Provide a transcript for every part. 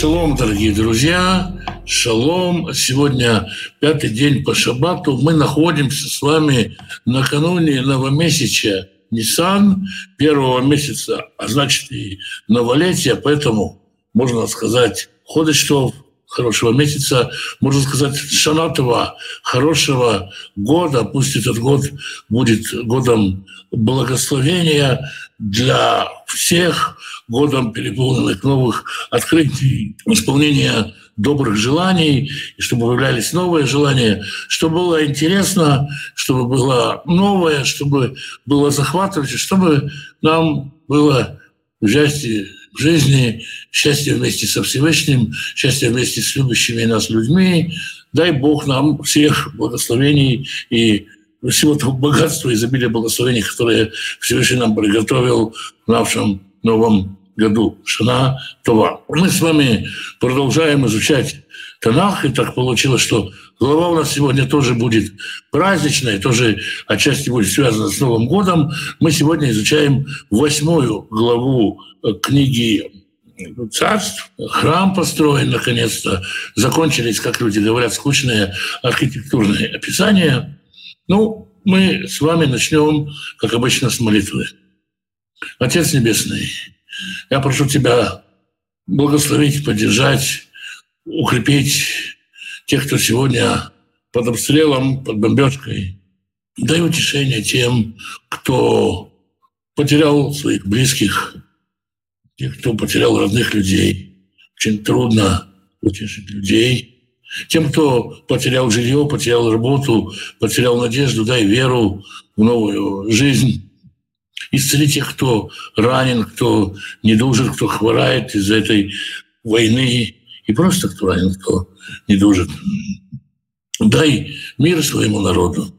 Шалом, дорогие друзья, шалом. Сегодня пятый день по шаббату. Мы находимся с вами накануне новомесяча Нисан, первого месяца, а значит и новолетия, поэтому можно сказать Ходыштов, хорошего месяца, можно сказать, шанатова, хорошего года. Пусть этот год будет годом благословения для всех, годом переполненных новых открытий, исполнения добрых желаний, и чтобы появлялись новые желания, чтобы было интересно, чтобы было новое, чтобы было захватывающе, чтобы нам было счастье жизни, счастье вместе со Всевышним, счастье вместе с любящими нас людьми. Дай Бог нам всех благословений и всего того богатства, изобилия благословений, которые Всевышний нам приготовил в нашем новом году. Шана Това. Мы с вами продолжаем изучать Танах, и так получилось, что глава у нас сегодня тоже будет праздничная, тоже отчасти будет связана с Новым годом. Мы сегодня изучаем восьмую главу э, книги царств. Храм построен, наконец-то. Закончились, как люди говорят, скучные архитектурные описания. Ну, мы с вами начнем, как обычно, с молитвы. Отец Небесный, я прошу Тебя благословить, поддержать, укрепить тех, кто сегодня под обстрелом, под бомбежкой. Дай утешение тем, кто потерял своих близких, тех, кто потерял родных людей. Очень трудно утешить людей. Тем, кто потерял жилье, потерял работу, потерял надежду, дай веру в новую жизнь. Исцели тех, кто ранен, кто не должен, кто хворает из-за этой войны, и просто кто ранен, кто не должен. Дай мир своему народу.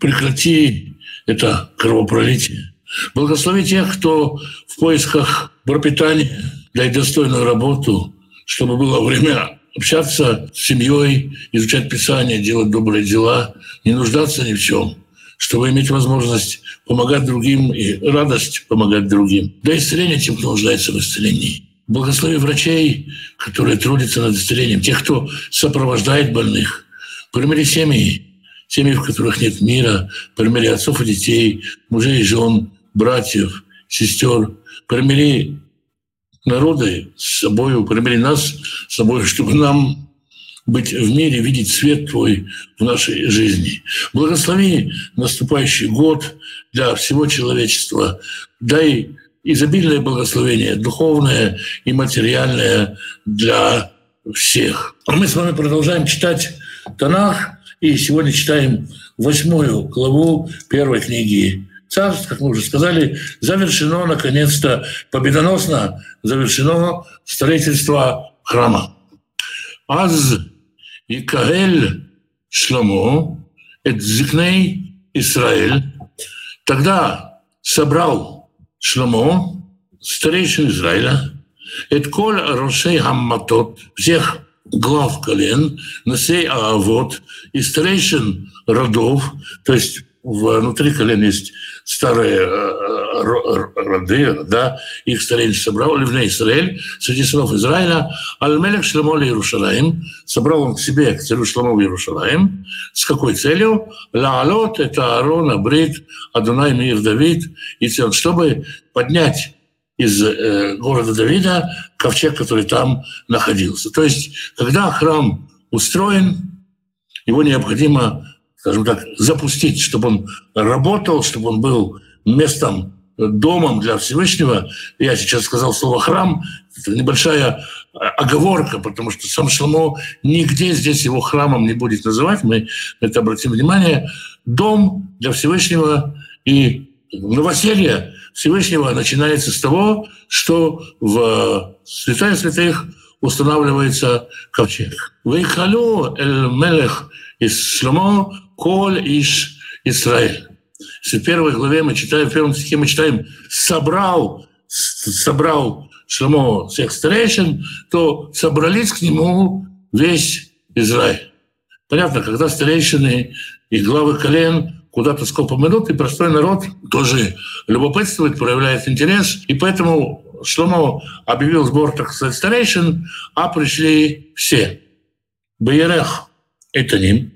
Прекрати это кровопролитие. Благослови тех, кто в поисках пропитания, дай достойную работу, чтобы было время общаться с семьей, изучать Писание, делать добрые дела, не нуждаться ни в чем – чтобы иметь возможность помогать другим и радость помогать другим. Дай исцеление тем, кто нуждается в исцелении. Благослови врачей, которые трудятся над исцелением, тех, кто сопровождает больных. Примери семьи, семьи, в которых нет мира, примери отцов и детей, мужей и жен, братьев, сестер. Примери народы с собой, примери нас с собой, чтобы нам быть в мире, видеть свет Твой в нашей жизни. Благослови наступающий год для всего человечества. Дай изобильное благословение, духовное и материальное для всех. А мы с вами продолжаем читать Танах, и сегодня читаем восьмую главу первой книги царств, как мы уже сказали, завершено, наконец-то, победоносно завершено строительство храма. Аз Икаэль Шломо, это зикней Израиль, тогда собрал Шломо, старейшин Израиля, это коль Рошей Хамматот, всех глав колен, Насей Аавот и старейшин родов, то есть внутри колен есть старые роды, да, их старейшин собрал, Ливней Израиль, среди сынов Израиля, Аль-Мелех Шлемо Иерушалаим, собрал он к себе, к царю Шлому в Иерушалаим, с какой целью? Лаалот – это Аарон, Абрит, Адунай, Мир, Давид, и цель, чтобы поднять из э, города Давида ковчег, который там находился. То есть, когда храм устроен, его необходимо скажем так, запустить, чтобы он работал, чтобы он был местом, домом для Всевышнего. Я сейчас сказал слово «храм», это небольшая оговорка, потому что сам Шламо нигде здесь его храмом не будет называть, мы это обратим внимание. Дом для Всевышнего и новоселье Всевышнего начинается с того, что в святая святых устанавливается ковчег. «Вейхалю эль мелех из Шломо Коль Иш Израиль. В первой главе мы читаем, в первом стихе мы читаем «собрал, собрал Шломо всех старейшин», то собрались к нему весь Израиль. Понятно, когда старейшины и главы колен куда-то скопом идут, и простой народ тоже любопытствует, проявляет интерес. И поэтому Шломо объявил сбор, так сказать, старейшин, а пришли все. Баерех – это ним.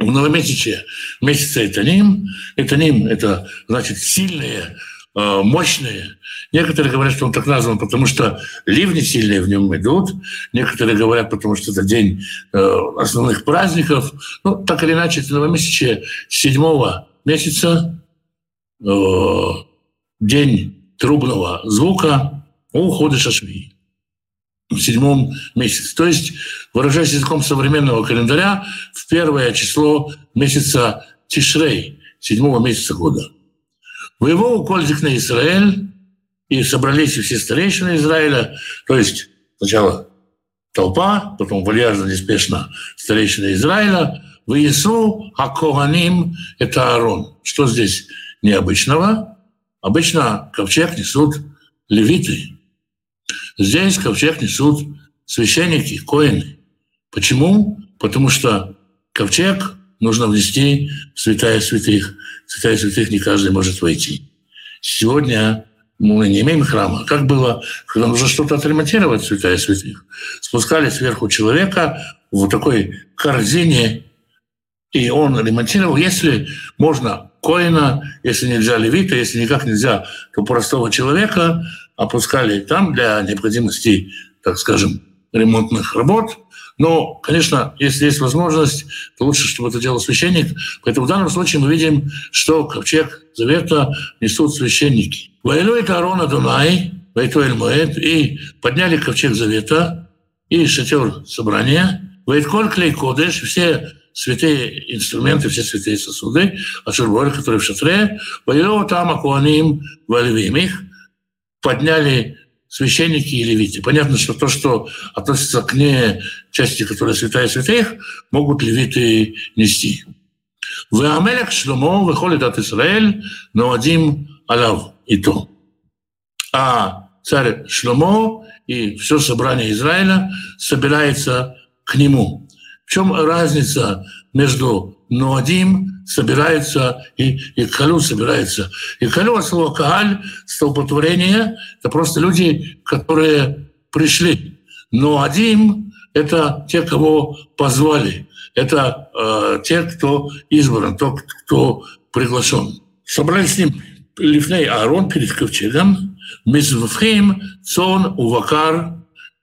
В новомесяче месяца это ним. Это ним – это значит сильные, э, мощные. Некоторые говорят, что он так назван, потому что ливни сильные в нем идут. Некоторые говорят, потому что это день э, основных праздников. Ну, так или иначе, это новомесяче седьмого месяца, э, день трубного звука у ухода шашви в седьмом месяце. То есть, выражаясь языком современного календаря, в первое число месяца Тишрей, седьмого месяца года. Воевал Кользик на Израиль, и собрались все старейшины Израиля, то есть сначала толпа, потом вальяжно, неспешно старейшины Израиля, в Иису Акоганим – это Аарон. Что здесь необычного? Обычно ковчег несут левиты. Здесь ковчег несут священники, коины. Почему? Потому что ковчег нужно внести в святая святых. В святая святых не каждый может войти. Сегодня мы не имеем храма. Как было, когда нужно что-то отремонтировать, святая святых? Спускали сверху человека в такой корзине, и он ремонтировал. Если можно коина, если нельзя левита, если никак нельзя, то простого человека опускали там для необходимости, так скажем, ремонтных работ. Но, конечно, если есть возможность, то лучше, чтобы это делал священник. Поэтому в данном случае мы видим, что ковчег Завета несут священники. Вайлой Аарона Дунай, Вайтуэль Моэд, и подняли ковчег Завета, и шатер собрания, Вайтколь Клей Кодеш, все святые инструменты, все святые сосуды, Ашурбор, которые в шатре, Вайо там Акуаним Вальвим их подняли священники и левиты. Понятно, что то, что относится к ней, части, которая святая святых, могут левиты нести. Веамелек Шломо выходит от Израиль, но один Алав и то. А царь Шломо и все собрание Израиля собирается к нему. В чем разница между Ноадим собирается и, и Калю собирается? И Калю от слова Кааль, столпотворение, это просто люди, которые пришли. Ноадим — это те, кого позвали. Это э, те, кто избран, тот, кто приглашен. Собрались с ним Лифней Аарон перед ковчегом, Мизвфхим, Цон, Увакар,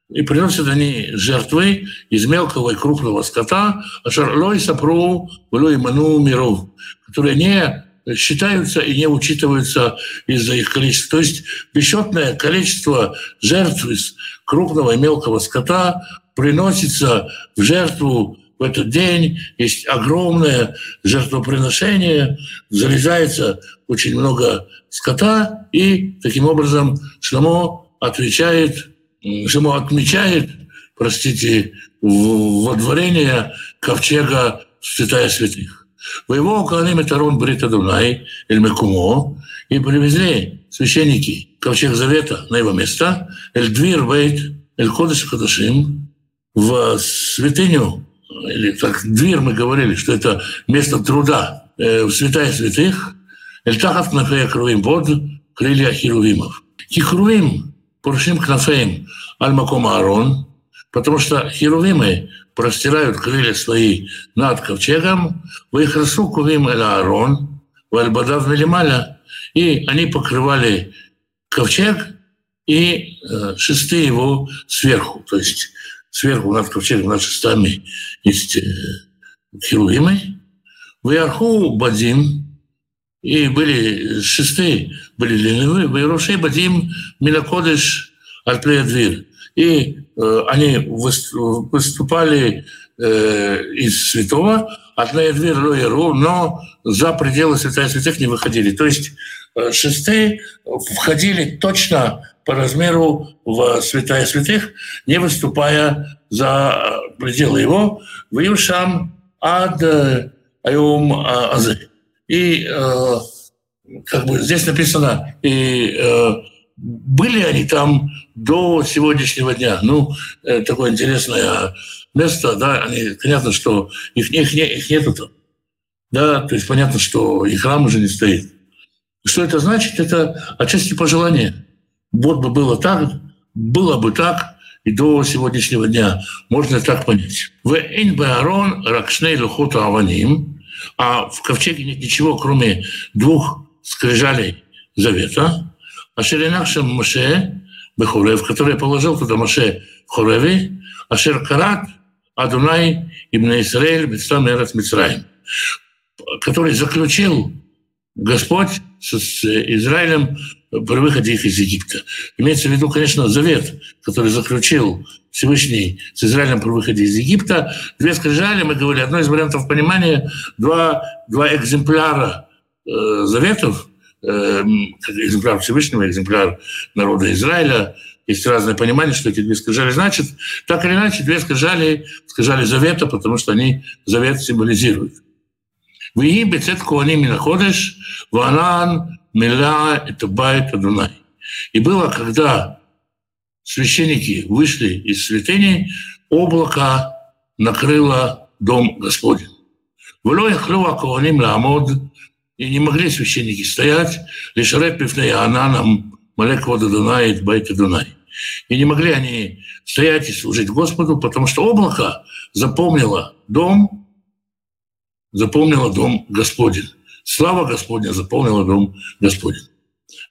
и приносят они жертвы из мелкого и крупного скота, ашарлой сапру, ману миров, которые не считаются и не учитываются из-за их количества. То есть бесчетное количество жертв из крупного и мелкого скота приносится в жертву в этот день. Есть огромное жертвоприношение, залезается очень много скота, и таким образом Шламо отвечает Шимо отмечает, простите, водворение ковчега святая святых. Воевал Каланим Тарон Брита Дунай, Мекумо, и привезли священники ковчег Завета на его место, Эль Двир Бейт, Эль Кодыш Кадашим, в святыню, или так, Двир мы говорили, что это место труда, э, в святая святых, Эль Тахав Кнафея Крувим под крылья Херувимов. Херувим Пуршим Кнафеем Аль-Маком Аарон, потому что херувимы простирают крылья свои над ковчегом, в их расу кувим эль Аарон, в Аль-Бадав Мелималя, и они покрывали ковчег и э, шесты его сверху, то есть сверху над ковчегом, над шестами есть э, херувимы. В Бадим, и были шесты, были ленивы, в Иерушей Бадим Минакодыш Альплеядвир. И э, они выступали э, из святого, дверь Лоеру, но за пределы святая святых не выходили. То есть э, шесты входили точно по размеру в святая святых, не выступая за пределы его. В Юшам ад Айум Азе. И э, как бы здесь написано, и э, были они там до сегодняшнего дня. Ну, э, такое интересное место, да, они, понятно, что их, их, их нету там. Да, то есть понятно, что и храм уже не стоит. Что это значит? Это отчасти пожелание. вот бы было так, было бы так и до сегодняшнего дня. Можно так понять. В Эйнбеарон Ракшней Лухоту Аваним, а в ковчеге нет ничего, кроме двух скрижалей завета, а ширинахшем Маше Бехорев, который положил туда Маше в Хореве, а Шеркарат Адунай Ибн Исраэль Бецам Эрат Мицраим, который заключил Господь с Израилем при выходе их из Египта. Имеется в виду, конечно, завет, который заключил Всевышний с Израилем при выходе из Египта. Две скрижали, мы говорили, одно из вариантов понимания, два, два экземпляра э, заветов, э, экземпляр Всевышнего, экземпляр народа Израиля. Есть разное понимание, что эти две скрижали значит Так или иначе, две скрижали, скрижали завета, потому что они завет символизируют. «Вии бецет они и находишь, Анан мила это байт адунай». И было, когда священники вышли из святыни, облако накрыло дом Господень. Вло яхлю акуаним ламод, и не могли священники стоять, лишь рэп пифней ананам малек вода Дунай байт Дунай. И не могли они стоять и служить Господу, потому что облако запомнило дом заполнила дом Господень. Слава Господня заполнила дом Господень.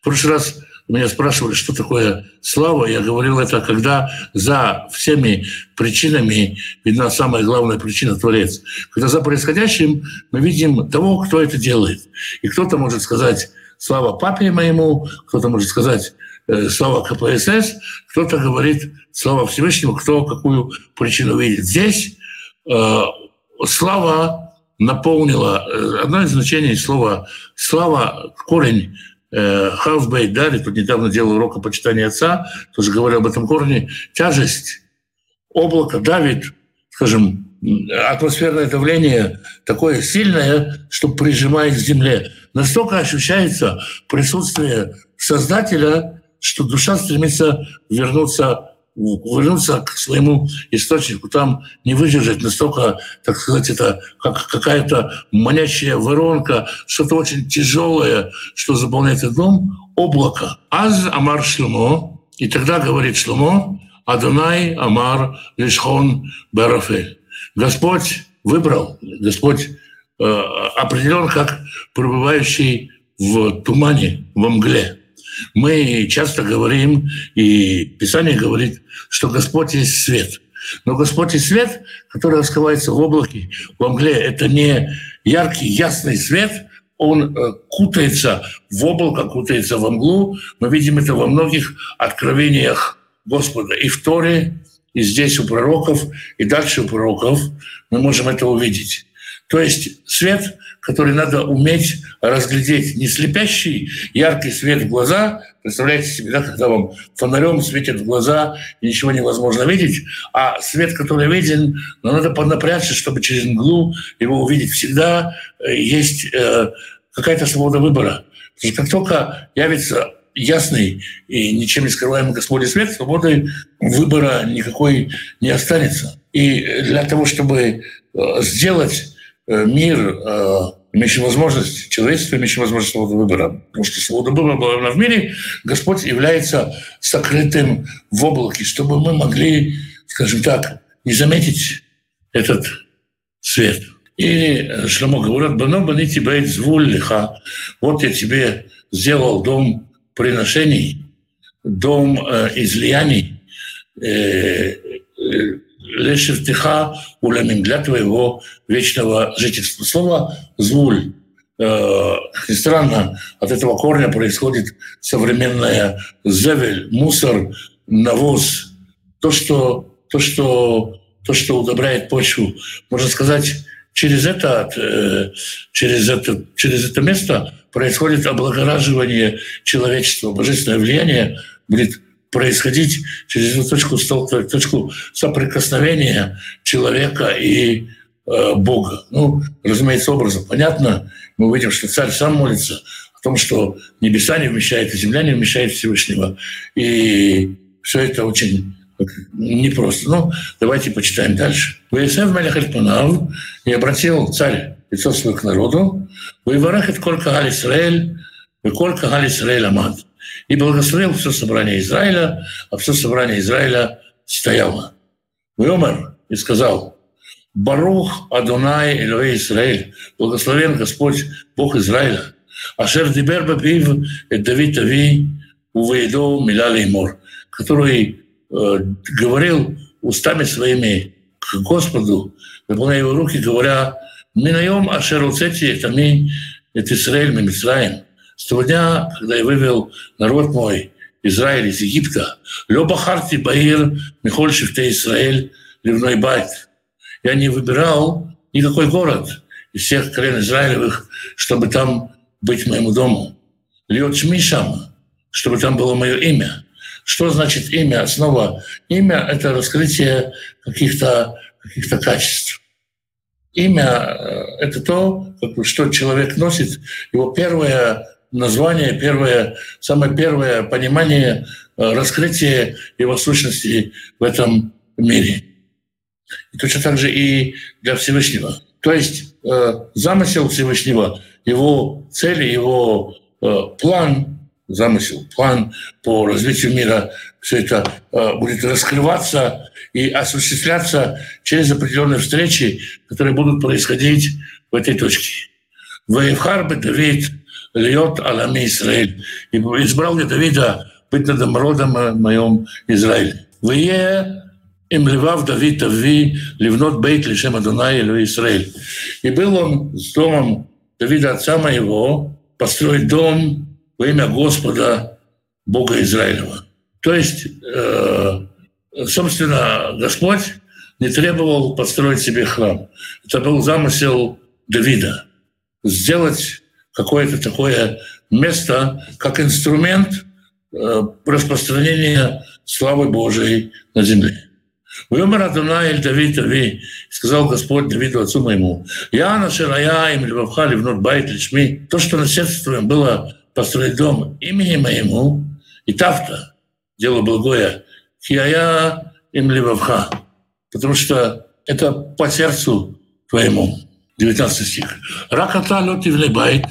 В прошлый раз меня спрашивали, что такое слава. Я говорил это, когда за всеми причинами видна самая главная причина – Творец. Когда за происходящим мы видим того, кто это делает. И кто-то может сказать «слава папе моему», кто-то может сказать э, «слава КПСС», кто-то говорит «слава Всевышнему», кто какую причину видит. Здесь э, слава наполнила, э, одно из значений слова «слава», корень Хаусбейт Дали, тут недавно делал урок о почитании отца, тоже говорил об этом корне, тяжесть облака давит, скажем, атмосферное давление такое сильное, что прижимает к земле. Настолько ощущается присутствие Создателя, что душа стремится вернуться вернуться к своему источнику, там не выдержать настолько, так сказать, это как какая-то манящая воронка, что-то очень тяжелое, что заполняет этот дом, облако. Аз Амар Шлюмо, и тогда говорит Шлюмо, Адонай Амар Лишхон Барафель. Господь выбрал, Господь э, определен как пребывающий в тумане, в мгле. Мы часто говорим, и Писание говорит, что Господь есть свет. Но Господь есть свет, который раскрывается в облаке, в мгле. Это не яркий, ясный свет, он э, кутается в облако, кутается в мглу. Мы видим это во многих откровениях Господа и в Торе, и здесь у пророков, и дальше у пророков. Мы можем это увидеть. То есть свет, который надо уметь разглядеть, не слепящий яркий свет в глаза, представляете себе, да, когда вам фонарем светит в глаза и ничего невозможно видеть, а свет, который виден, но надо поднапрячься, чтобы через мглу его увидеть. Всегда э, есть э, какая-то свобода выбора. Потому что как только явится ясный и ничем не скрываемый Господень свет, свободы выбора никакой не останется. И для того, чтобы э, сделать мир, э, имеющий возможность, человечество, имеющее возможность свободы выбора. Потому что свобода выбора была в мире, Господь является сокрытым в облаке, чтобы мы могли, скажем так, не заметить этот свет. И Шломо говорит, «Бано бани тебя звуль лиха». Вот я тебе сделал дом приношений, дом э, излияний, э, э, лешевтиха улемим для твоего вечного жительства. Слово «звуль» э, странно, от этого корня происходит современная зевель, мусор, навоз, то, что, то, что, то, что удобряет почву. Можно сказать, через это, э, через это, через это место происходит облагораживание человечества, божественное влияние будет происходить через эту точку, точку соприкосновения человека и э, Бога. Ну, разумеется, образом понятно. Мы увидим, что царь сам молится о том, что небеса не вмещает, и земля не вмещает Всевышнего. И все это очень непросто. Ну, давайте почитаем дальше. «Ваесев мелех Эльпанав, и обратил царь лицо свое к народу, «Ваеварах это колька Галь Исраэль, и колька Галь Исраэль Амад». И благословил все собрание Израиля, а все собрание Израиля стояло. Вымер и сказал, Барух Адонай Элюэй Израиль, благословен Господь Бог Израиля, Ашер Дибер Бабив Давид Ави Увейдо Миля Мор, который э, говорил устами своими к Господу, выполняя его руки, говоря, «Минаем Ашер Уцети, это ми, это Израиль, Мимицраим». С того дня, когда я вывел народ мой, Израиль из Египта, «Лёба Харти Баир, Михоль Шифте Израиль, Ливной Байт». Я не выбирал никакой город из всех колен Израилевых, чтобы там быть моему дому. Льот Шмишам, чтобы там было мое имя. Что значит имя? Основа имя — это раскрытие каких-то каких качеств. Имя э, — это то, что человек носит, его первое название, первое, самое первое понимание, э, раскрытие его сущности в этом мире. И точно так же и для Всевышнего. То есть э, замысел Всевышнего, его цели, его план замысел, план по развитию мира, все это э, будет раскрываться и осуществляться через определенные встречи, которые будут происходить в этой точке. Ваевхар бы Давид льет алами Израиль. И избрал я Давида быть над народом моем Израиле. Вие им левав Давид Ави ливнот бейт лишем Адонай или Израиль. И был он с домом Давида отца моего построить дом во имя Господа, Бога Израилева. То есть, э, собственно, Господь не требовал построить себе храм. Это был замысел Давида. Сделать какое-то такое место как инструмент э, распространения славы Божией на земле. ויאמר אדוני אל דוד אבי, сказал Господь Давиду, отцу моему, «יען אשר היה עם לבבך לבנות בית לשמי». То, что на сердце твоем было построить дом имени моему, הטיבת, дело благое, כי היה עם לבבך, потому что это по сердцу твоему. 19 стих. רק אתה לא תבנה הבית,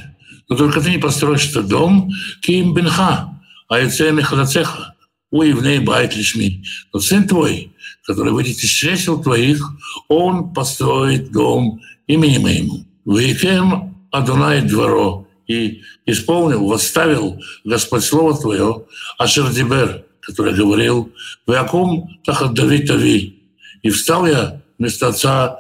но только ты не построишь этот дом, ким бенха, а яце михалацеха, уивней байт лишми. Но сын твой, который выйдет из чресел твоих, он построит дом имени моему. Вейкем Адонай дворо, и исполнил, восставил Господь Слово Твое, Ашердибер, который говорил, «Вякум тахат Давид Ави». И встал я вместо отца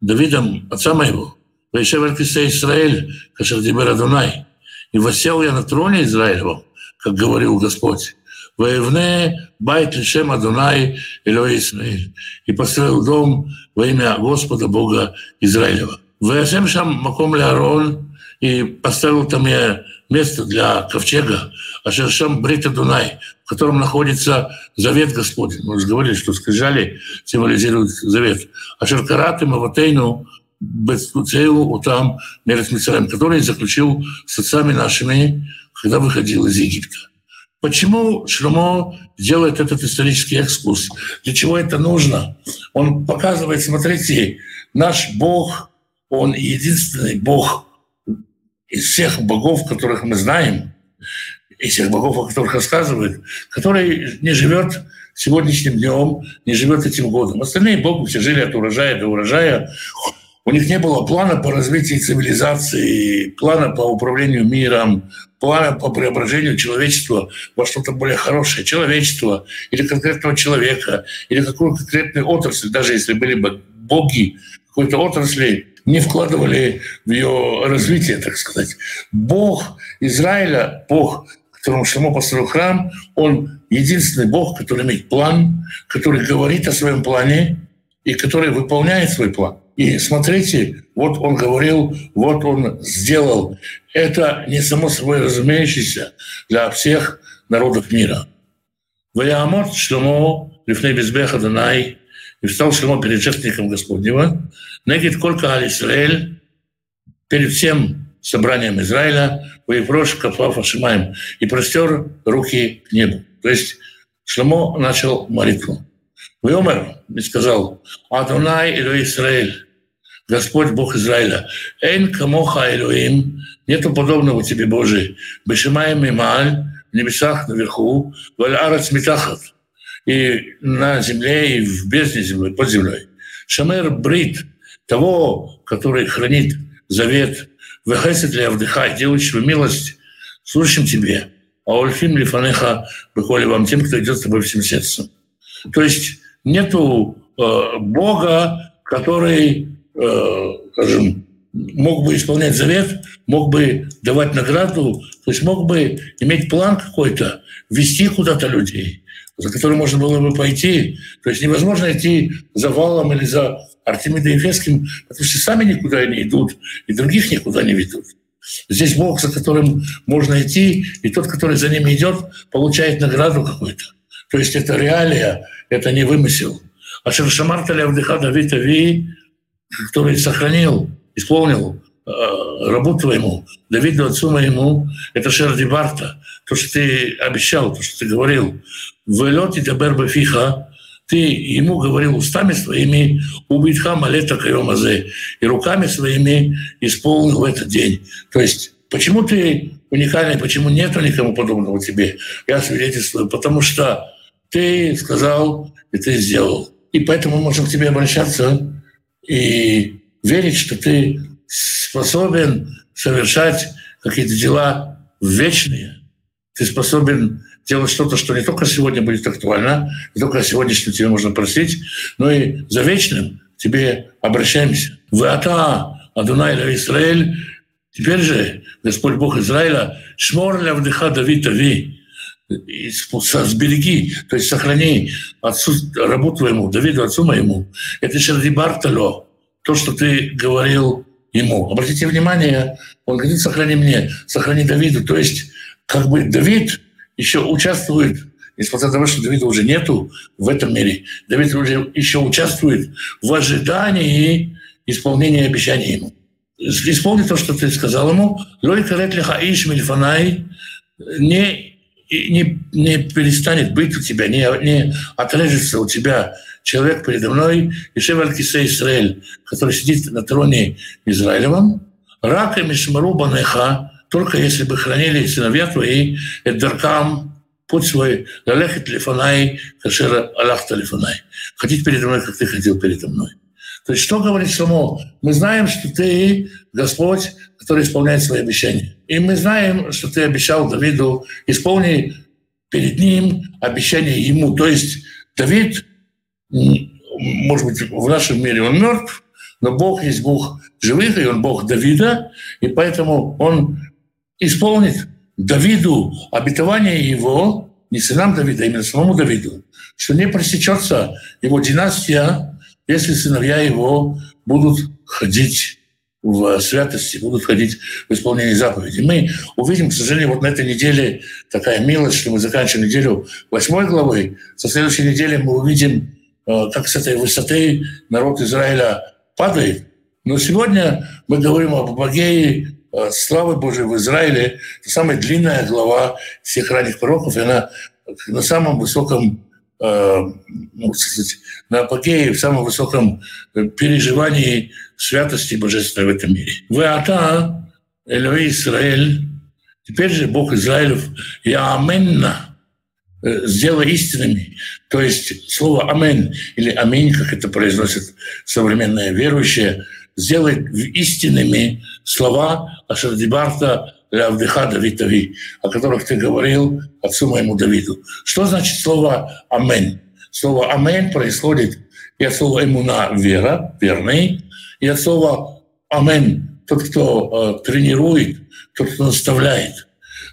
Давидом, отца моего, «Вейшев Алькисе Израиль, Кашердибер Адунай». И восел я на троне Израилевом, как говорил Господь. «Воевне байт лишем Адунай Элой Израиль». И построил дом во имя Господа Бога Израилева. «Ваясем шам маком Леарон, и поставил там я место для ковчега, а Шершам Брита Дунай, в котором находится завет Господень. Мы уже говорили, что скрижали символизируют завет. А Шеркарат и Маватейну Бецуцею там Мерец Мицарем, который заключил с отцами нашими, когда выходил из Египта. Почему Шлюмо делает этот исторический экскурс? Для чего это нужно? Он показывает, смотрите, наш Бог, Он единственный Бог, из всех богов, которых мы знаем, из всех богов, о которых рассказывают, который не живет сегодняшним днем, не живет этим годом. Остальные боги все жили от урожая до урожая. У них не было плана по развитию цивилизации, плана по управлению миром, плана по преображению человечества во что-то более хорошее. Человечество или конкретного человека, или какую-то конкретную отрасль, даже если были бы боги какой-то отрасли, не вкладывали в ее развитие, так сказать. Бог Израиля, Бог, которому Шлемо построил храм, он единственный Бог, который имеет план, который говорит о своем плане и который выполняет свой план. И смотрите, вот он говорил, вот он сделал. Это не само собой разумеющееся для всех народов мира. Ваямот Шлемо Лифней Безбеха Данай и встал Шлемо перед жертвенником Господнего, Негид Колька Аль-Исраэль перед всем собранием Израиля, Ваипрош Кафафа Шимаем, и простер руки к небу. То есть Шломо начал молитву. Вайомер и сказал, Адонай Илой Израиль, Господь Бог Израиля, Эйн камоха Элоим, нету подобного тебе, Божий, Бешимаем и Мааль, небесах наверху, валь-арец митахат, и на земле, и в бездне земли, под землей. Шамер брит, того, который хранит завет, выхесит для вдыха, делающего милость, слушаем тебе, а ульфим лифанеха выходи вам тем, кто идет с тобой всем сердцем. То есть нету э, Бога, который, э, скажем, мог бы исполнять завет, мог бы давать награду, то есть мог бы иметь план какой-то, вести куда-то людей, за который можно было бы пойти. То есть невозможно идти за валом или за Артемидом Ефесским, потому что сами никуда не идут, и других никуда не ведут. Здесь Бог, за которым можно идти, и тот, который за ним идет, получает награду какую-то. То есть это реалия, это не вымысел. А Шершамарта Лявдыха Давид Ави, который сохранил исполнил э, работу твоему, Давиду отцу моему, это Шерди Барта, то, что ты обещал, то, что ты говорил. В лете Дабер фиха, ты ему говорил устами своими, убитха малета кайомазе, и руками своими исполнил в этот день. То есть почему ты уникальный, почему нету никому подобного тебе? Я свидетельствую, потому что ты сказал, и ты сделал. И поэтому можем к тебе обращаться и верить, что ты способен совершать какие-то дела вечные. Ты способен делать что-то, что не только сегодня будет актуально, не только сегодняшним тебе можно просить, но и за вечным тебе обращаемся. Вы ата Адунай Израиль, теперь же Господь Бог Израиля, шмор ля вдыха Давид Ави, сбереги, то есть сохрани отцу, работу твоему, Давиду, отцу моему. Это Шердибартало, то, что ты говорил ему. Обратите внимание, он говорит, сохрани мне, сохрани Давиду. То есть как бы Давид еще участвует, несмотря на то, что Давида уже нету в этом мире, Давид уже еще участвует в ожидании исполнения обещаний ему. Исполни то, что ты сказал ему. Лойка Ретлиха Иш Мильфанай не не, не перестанет быть у тебя, не, не отрежется у тебя человек передо мной, Ишев Кисе Израиль, который сидит на троне Израилевом, рака Мишмару Банеха, только если бы хранили сыновья твои, Эддаркам, путь свой, Лалехет Лифанай, Кашера Аллах Лифанай. Ходить передо мной, как ты ходил передо мной. То есть что говорит Шломо? Мы знаем, что ты Господь, который исполняет свои обещания. И мы знаем, что ты обещал Давиду, исполни перед ним обещание ему. То есть Давид может быть, в нашем мире он мертв, но Бог есть Бог живых, и он Бог Давида, и поэтому он исполнит Давиду обетование его, не сынам Давида, а именно самому Давиду, что не пресечется его династия, если сыновья его будут ходить в святости, будут ходить в исполнении заповедей. Мы увидим, к сожалению, вот на этой неделе такая милость, что мы заканчиваем неделю восьмой главой. Со следующей недели мы увидим Э, как с этой высоты народ Израиля падает. Но сегодня мы говорим об апогее э, славы Божией в Израиле. Это самая длинная глава всех ранних пророков, и она на самом высоком ну, сказать, на апогее, в самом высоком переживании святости божественной в этом мире. Вы ата, Элои Израиль, теперь же Бог Израилев, я аменна, Э, сделай истинными. То есть слово «амен» или «аминь», как это произносят современные верующие, сделай истинными слова Ашардибарта Лявдыха Давитави, о которых ты говорил отцу моему Давиду. Что значит слово «амен»? Слово «амен» происходит и от слова «эмуна» — вера, верный, и от слова «амен» — тот, кто э, тренирует, тот, кто наставляет.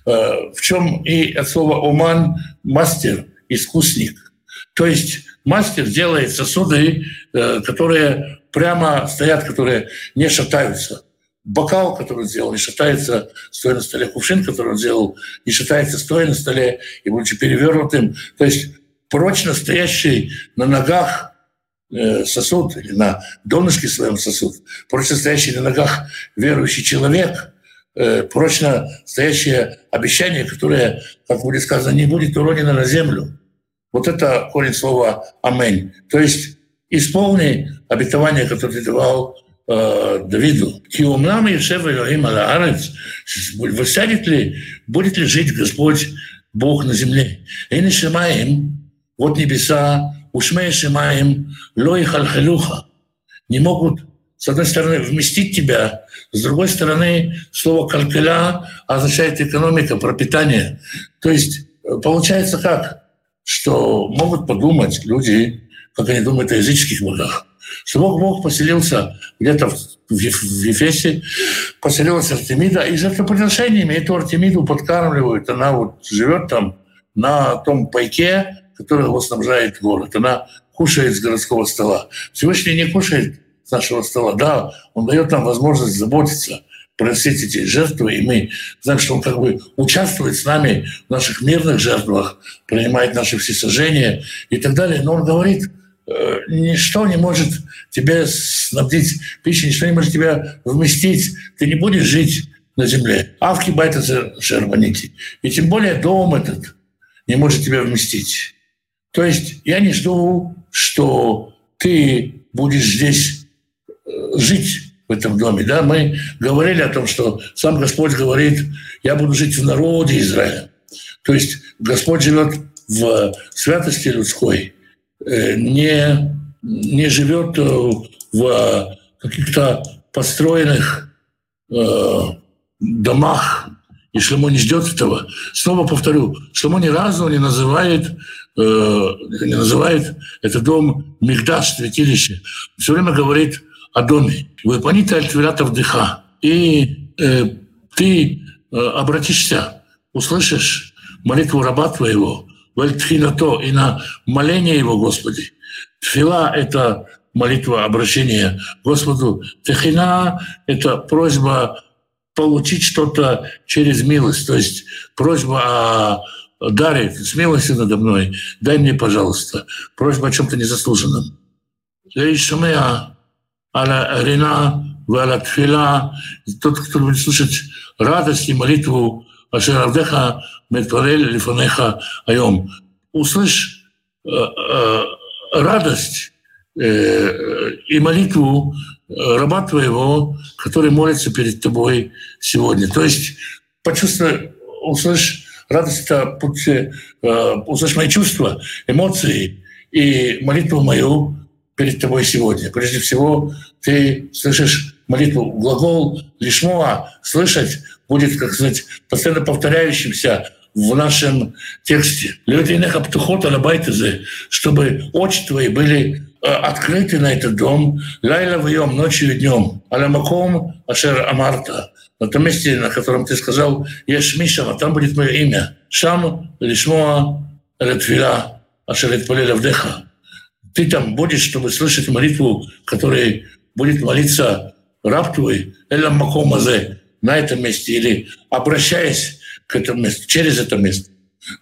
Э, в чем и от слова «уман» — мастер, искусник. То есть мастер делает сосуды, э, которые прямо стоят, которые не шатаются. Бокал, который он сделал, не шатается, стоя на столе. Кувшин, который он сделал, не шатается, стоя на столе и будучи перевернутым. То есть прочно стоящий на ногах э, сосуд или на донышке своем сосуд, прочно стоящий на ногах верующий человек – Э, прочно стоящее обещание, которое, как будет сказано, не будет уронено на землю. Вот это корень слова «Амень». То есть исполни обетование, которое ты давал э, Давиду. «Киумнам Ешев Элохим Алаарец» Высядет ли, будет ли жить Господь Бог на земле. И шимаем, вот небеса, ушмей шимаем, лой халхалюха, не могут, с одной стороны, вместить тебя, с другой стороны, слово «калькаля» означает экономика, пропитание. То есть э, получается как? Что могут подумать люди, как они думают о языческих богах, что Бог, поселился где-то в, в, в Ефесе, поселилась Артемида, и жертвоприношениями эту Артемиду подкармливают. Она вот живет там на том пайке, который его снабжает город. Она кушает с городского стола. Всевышний не кушает с нашего стола. Да, он дает нам возможность заботиться все эти жертвы, и мы знаем, что он как бы участвует с нами в наших мирных жертвах, принимает наши всесожжения и так далее. Но он говорит – ничто не может тебя снабдить пищей, ничто не может тебя вместить. Ты не будешь жить на земле. Авки байтаса шербанити. И тем более дом этот не может тебя вместить. То есть я не жду, что ты будешь здесь э, жить в этом доме. Да? Мы говорили о том, что сам Господь говорит, я буду жить в народе Израиля. То есть Господь живет в святости людской – Э, не, не живет э, в каких-то построенных э, домах, и Шломо не ждет этого. Снова повторю, Шломо ни разу не называет, э, не называет этот дом Мигдаш, святилище. Все время говорит о доме. Вы поните альтвирата вдыха. И э, ты э, обратишься, услышишь молитву раба твоего, Вальтфилато и на моление его, Господи. Тфила – это молитва, обращение Господу. Техина – это просьба получить что-то через милость, то есть просьба о даре, с милостью надо мной, дай мне, пожалуйста, просьба о чем-то незаслуженном. Тот, кто будет слушать радость и молитву Ашеравдеха, Бетварель Лифанеха Айом. Услышь э, э, радость э, и молитву раба твоего, который молится перед тобой сегодня. То есть почувствуй, услышь радость, это путь, э, услышь мои чувства, эмоции и молитву мою перед тобой сегодня. Прежде всего, ты слышишь молитву. Глагол лишмоа «слышать» будет, как сказать, постоянно повторяющимся в нашем тексте. Люди птухот алабайтезе, чтобы очи твои были э, открыты на этот дом, лайла вьем, ночью и днем, аламаком ашер амарта, на том месте, на котором ты сказал, ешь Мишама, там будет мое имя. Шам лишмоа ретвила ашер этпалеля вдеха. Ты там будешь, чтобы слышать молитву, которой будет молиться раб твой, эля макомазе, на этом месте или обращаясь к этому месту, через это место.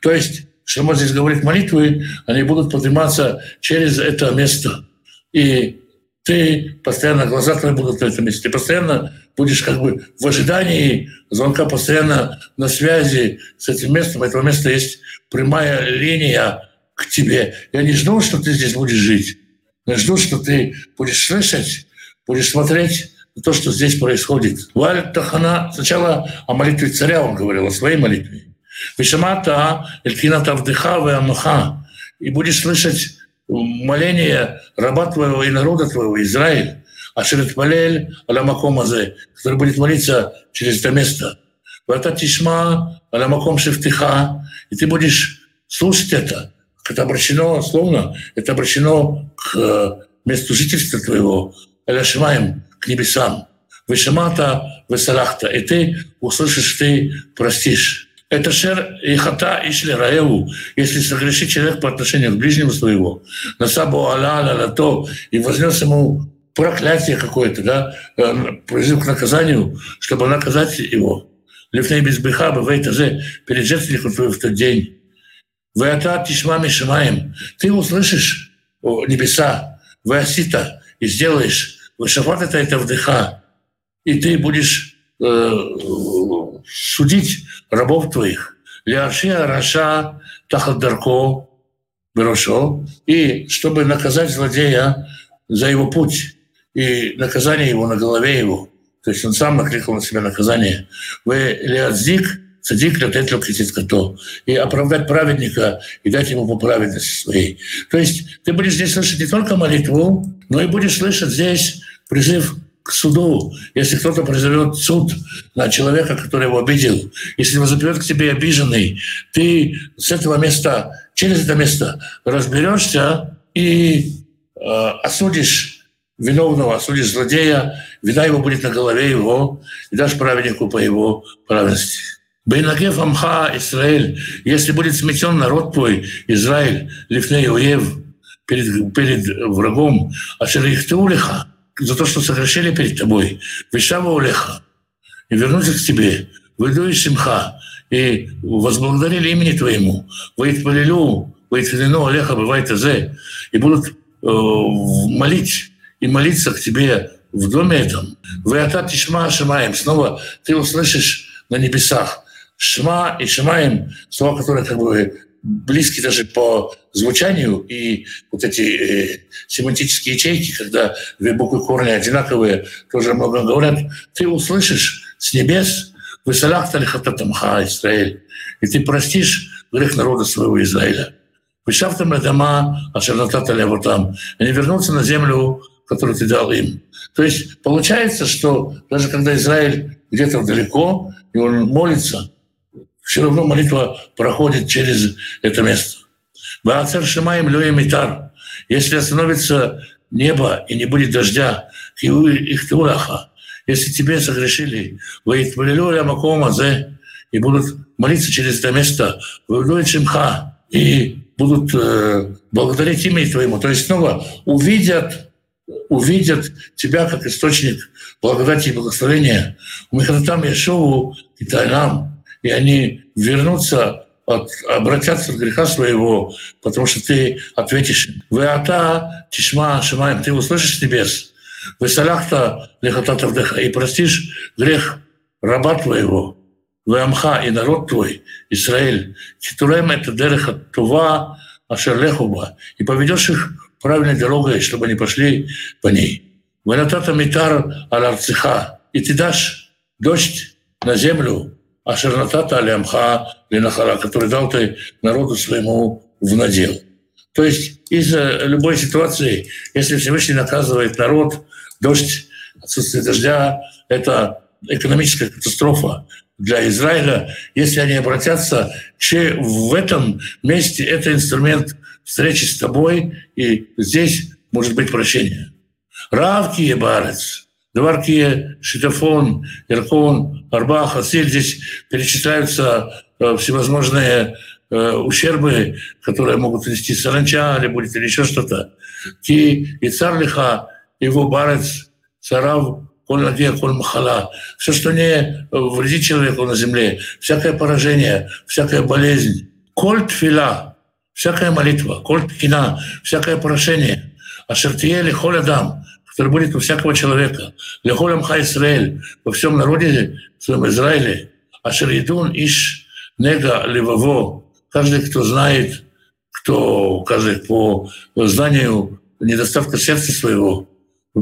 То есть, что мы здесь говорит, молитвы, они будут подниматься через это место. И ты постоянно, глаза твои будут на этом месте. Ты постоянно будешь как бы в ожидании звонка, постоянно на связи с этим местом. Этого места есть прямая линия к тебе. Я не жду, что ты здесь будешь жить. Я жду, что ты будешь слышать, будешь смотреть то, что здесь происходит. Валь Тахана, сначала о молитве царя он говорил, о своей молитве. Вишамата Элькината Авдыха Амаха. И будешь слышать моление раба твоего и народа твоего, Израиль, Ашерет Палель Аламаком Азе, который будет молиться через это место. Вата Тишма Аламаком Шефтиха, и ты будешь слушать это. Это обращено, словно, это обращено к э, месту жительства твоего, Аляшмаем, к небесам. Вышамата, высалахта. И ты услышишь, ты простишь. Это шер и хата и шлераеву, если согрешит человек по отношению к ближнему своего, на сабу аля на то, и вознес ему проклятие какое-то, да, э, призыв к наказанию, чтобы наказать его. Лифней без беха бывает перед жертвенником в тот день. Вы ата тишма мишамаем. Ты услышишь небеса, вы асита, и сделаешь Шафат это, это вдыха. И ты будешь э, судить рабов твоих. Ляшия Раша Тахадарко Берошо. И чтобы наказать злодея за его путь и наказание его на голове его. То есть он сам накликал на себя наказание. Вы Леадзик цадик лететь локетит и оправдать праведника и дать ему по праведности своей. То есть ты будешь здесь слышать не только молитву, но и будешь слышать здесь призыв к суду, если кто-то призовет суд на человека, который его обидел, если возопьет к тебе обиженный, ты с этого места, через это место разберешься и э, осудишь виновного, осудишь злодея, вина его будет на голове его, и дашь праведнику по его праведности. Бейнагев Амха Израиль, если будет сметен народ твой, Израиль, Лифней Уев, перед, перед врагом, а Шерихтеулиха, за то, что согрешили перед тобой, Вишава Улеха, и вернуться к тебе, выйду из Симха, и возблагодарили имени Твоему, Ваитпалилю, Ваитфилину Олеха бывает Азе, и будут э, молить и молиться к тебе в доме этом. Вы ата тишма шамаем. Снова ты услышишь на небесах. Шма и шамаем, слова, которые как бы близки даже по звучанию, и вот эти э, семантические ячейки, когда две буквы корня одинаковые, тоже много говорят, ты услышишь с небес «Высалях талихататамха Израиль», и ты простишь грех народа своего Израиля. «Вышафтам дома, а шарнатата вот там». Они вернутся на землю, которую ты дал им. То есть получается, что даже когда Израиль где-то далеко, и он молится, все равно молитва проходит через это место. Баацер Шимаем Лёя Митар. Если остановится небо и не будет дождя, их тулаха, если тебе согрешили, и будут молиться через это место, вы Шимха, и будут э, благодарить имя Твоему. То есть снова увидят увидят тебя как источник благодати и благословения. У Михатам Яшову и Тайлам и они вернутся, от, обратятся от греха своего, потому что ты ответишь. Вы ата тишма шамаем, ты услышишь с небес. Вы салахта лехатата вдыха и простишь грех раба твоего. Вы амха и народ твой, Израиль. Китулем это дереха тува ашерлехуба. И поведешь их правильной дорогой, чтобы они пошли по ней. Вы натата митар аларциха. И ты дашь дождь на землю Ашернатата Алямха Ленахара, который дал ты народу своему в надел. То есть из любой ситуации, если Всевышний наказывает народ, дождь, отсутствие дождя, это экономическая катастрофа для Израиля. Если они обратятся, в этом месте это инструмент встречи с тобой, и здесь может быть прощение. Равки и барец – Дварки, Шитофон, Иркон, Арба, Хасиль. Здесь перечисляются э, всевозможные э, ущербы, которые могут нести саранча или будет или еще что-то. Ки и царлиха, его барец, царав, коль надея, коль махала. Все, что не вредит человеку на земле, всякое поражение, всякая болезнь. Коль тфила, всякая молитва, коль ткина, всякое прошение. А шертиели холядам, который будет у всякого человека. Лехолям ха Исраэль, во всем народе в своем Израиле. А Шаридун иш нега левово. Каждый, кто знает, кто, каждый по знанию недостатка сердца своего,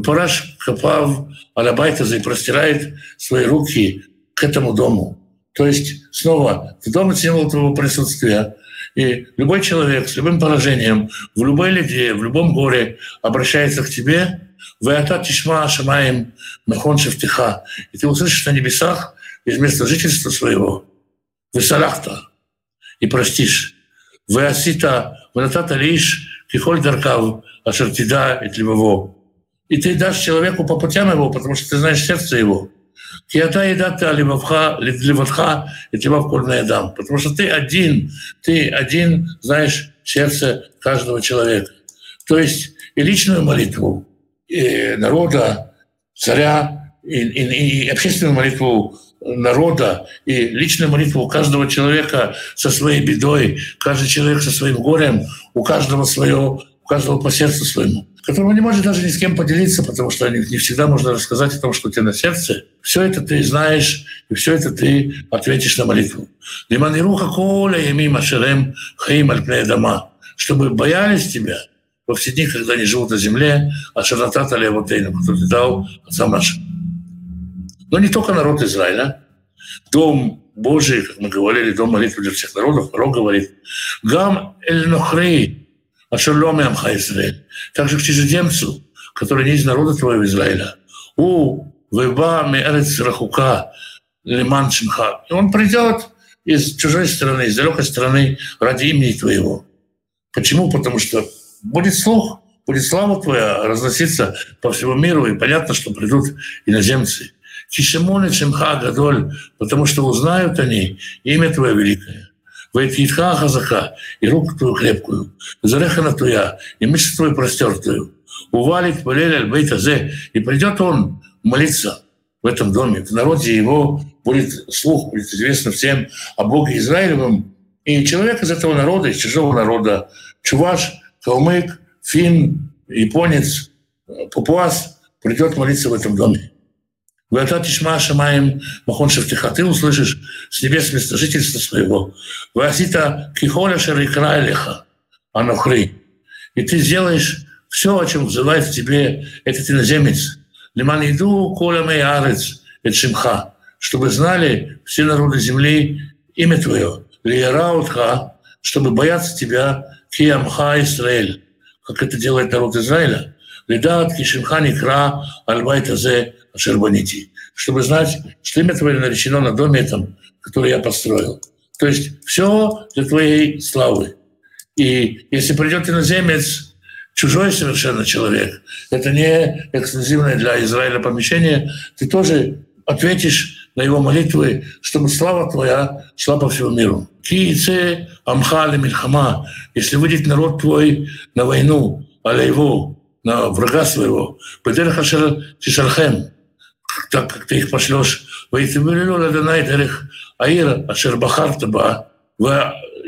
Параш Капав Алабайтаза и простирает свои руки к этому дому. То есть снова в дом символ твоего присутствия. И любой человек с любым положением, в любой леде, в любом горе обращается к тебе, «Веата тишма шамаем нахон шевтиха». И ты услышишь на небесах из места жительства своего «Весалахта» и простишь. «Веасита венатата лиш кихоль даркав ашертида и тлевово». И ты дашь человеку по путям его, потому что ты знаешь сердце его. Киата едата левавха, леватха и тлевав кольная дам. Потому что ты один, ты один знаешь сердце каждого человека. То есть и личную молитву, и народа, царя, и, и, и общественную молитву народа и личную молитву каждого человека со своей бедой, каждый человек со своим горем, у каждого свое, каждого по сердцу своему, которого не может даже ни с кем поделиться, потому что не всегда можно рассказать о том, что у тебя на сердце. Все это ты знаешь, и все это ты ответишь на молитву. Лиманируха коля ями машерем хаим аль дома, чтобы боялись тебя – во все дни, когда они живут на земле, а Шаратата Левотейну, который дал отцам нашим. Но не только народ Израиля. Дом Божий, как мы говорили, дом молитвы для всех народов, пророк говорит, «Гам эль ашерломе амха Израиль». Также к чужеземцу, который не из народа твоего Израиля. У веба меэрец рахука лиман шимха. И он придет из чужой страны, из далекой страны ради имени твоего. Почему? Потому что будет слух, будет слава твоя разноситься по всему миру, и понятно, что придут иноземцы. Кишемоны Чемха Гадоль, потому что узнают они имя Твое великое. Вайтхитха Хазака, и руку Твою крепкую, Зарехана Твоя, и мышцу Твою простертую. Увалит Валель Аль-Бейтазе, и придет он молиться в этом доме. В народе его будет слух, будет известно всем о Боге Израилевом. И человек из этого народа, из чужого народа, чуваш, калмык, фин, японец, папуас, придет молиться в этом доме. Вата тишма шамаем махон шевтиха. Ты услышишь с небес место жительства своего. Васита кихоля шарикра элеха анохри. И ты сделаешь все, о чем взывает тебе этот иноземец. Лиман иду коля мей арец эт шимха. Чтобы знали все народы земли имя твое. Лиераутха, чтобы бояться тебя, киамха Израиль, как это делает народ Израиля. Лидат кишимха никра альбайтазе Шербанити, чтобы знать, что имя Твое наречено на доме этом, который я построил. То есть все для Твоей славы. И если придет иноземец, чужой совершенно человек, это не эксклюзивное для Израиля помещение, ты тоже ответишь на его молитвы, чтобы слава твоя шла по всему миру. Киице амха мильхама, если выйдет народ твой на войну, его, на врага своего, бедер хашер тишархем, так как ты их пошлешь, Аира, Ашербахартаба,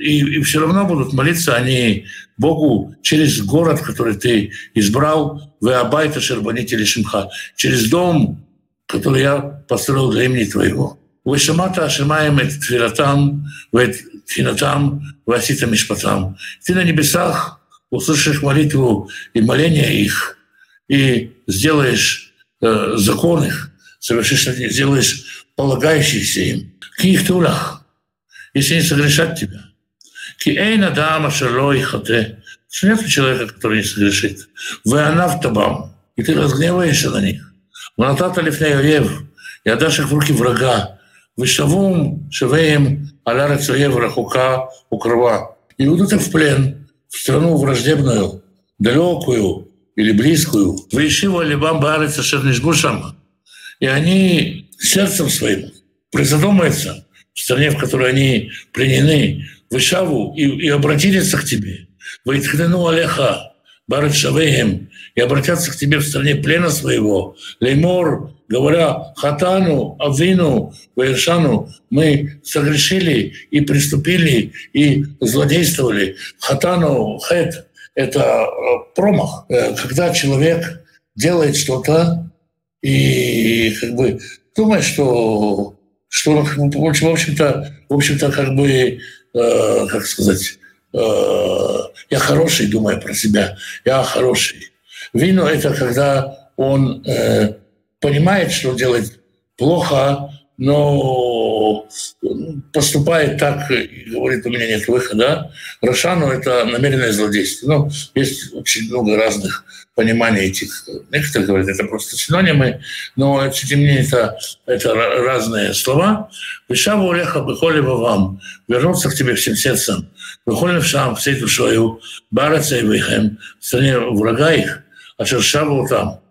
и, и все равно будут молиться они Богу через город, который ты избрал, в Абайта Шербанитель Шимха, через дом, который я построил для имени твоего. Вышамата Ашимаем это Тфилатам, Тфинатам, Васита Мишпатам. Ты на небесах услышишь молитву и моление их, и сделаешь э, закон их, совершишь, сделаешь полагающийся им. Каких тулах, если не согрешат тебя. Киэйна дама шалой хате. Нет человека, который не согрешит. Вы она в табам. И ты разгневаешься на них. Ванатата лифнеев. И отдашь их в руки врага. Вышавум шевеем аля рацуев рахука укрова. И уйдут их в плен, в страну враждебную, далекую или близкую. Вы ищи либам баарыца шернишгушам и они сердцем своим призадумаются в стране, в которой они пленены, в Ишаву, и, и обратились к тебе. Вайтхнену Алеха, Барат Шавеем, и обратятся к тебе в стране плена своего. Леймор, говоря, Хатану, Авину, Ваершану, мы согрешили и приступили, и злодействовали. Хатану, хет — это э, промах. Э, когда человек делает что-то, и как бы думает, что, что в общем-то, в общем-то, как бы, э, как сказать, э, я хороший, думаю про себя, я хороший. Вино – это когда он э, понимает, что делает плохо, но поступает так и говорит, у меня нет выхода. Рошану – это намеренное злодейство. Ну, есть очень много разных пониманий этих. Некоторые говорят, это просто синонимы, но тем не менее это, это разные слова. «Вишаву улеха бехолева вам» – вернуться к тебе всем сердцем. «Бехолев шам всей душою, бараца и выхем» – в стране врага их, а шершаву там,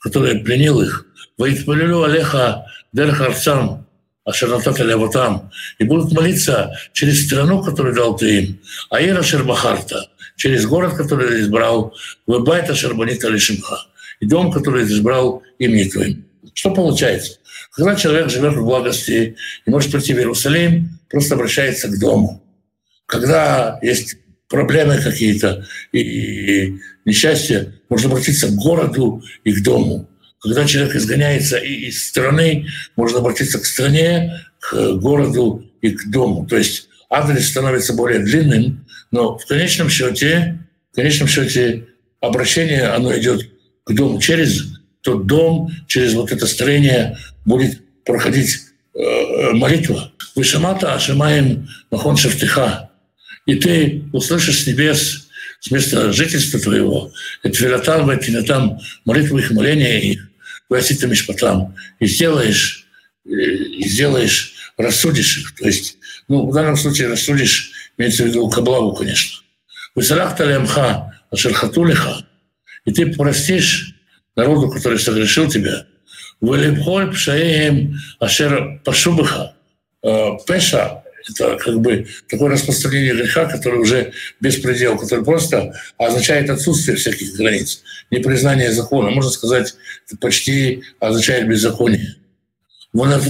который пленил их. «Ваитпалилю алеха Дер Харцам, Ашаратат Ляватам, и будут молиться через страну, которую дал ты им, Аира Шербахарта, через город, который ты избрал, Вебайта Шербанита Лишимха, и дом, который ты избрал имени твоим. Что получается? Когда человек живет в благости и может прийти в Иерусалим, просто обращается к дому. Когда есть проблемы какие-то и несчастья, можно обратиться к городу и к дому. Когда человек изгоняется из страны, можно обратиться к стране, к городу и к дому. То есть адрес становится более длинным, но в конечном счете, в конечном счете обращение, оно идет к дому через тот дом, через вот это строение будет проходить э, молитва. Вышамата Ашимаем Махон Шафтиха. И ты услышишь с небес, с места жительства твоего, это Вератам, там молитву их, моления их, Васита Мишпатам, и сделаешь, э, и сделаешь, рассудишь их. То есть, ну, в данном случае рассудишь, имеется в виду Каблаву, конечно. Высарахта лямха ашерхатулиха, и ты простишь народу, который согрешил тебя, Валибхоль пшаем ашер пашубыха. Э, Пеша – это как бы такое распространение греха, которое уже беспредел, который просто означает отсутствие всяких границ, непризнание закона. Можно сказать, это почти означает беззаконие.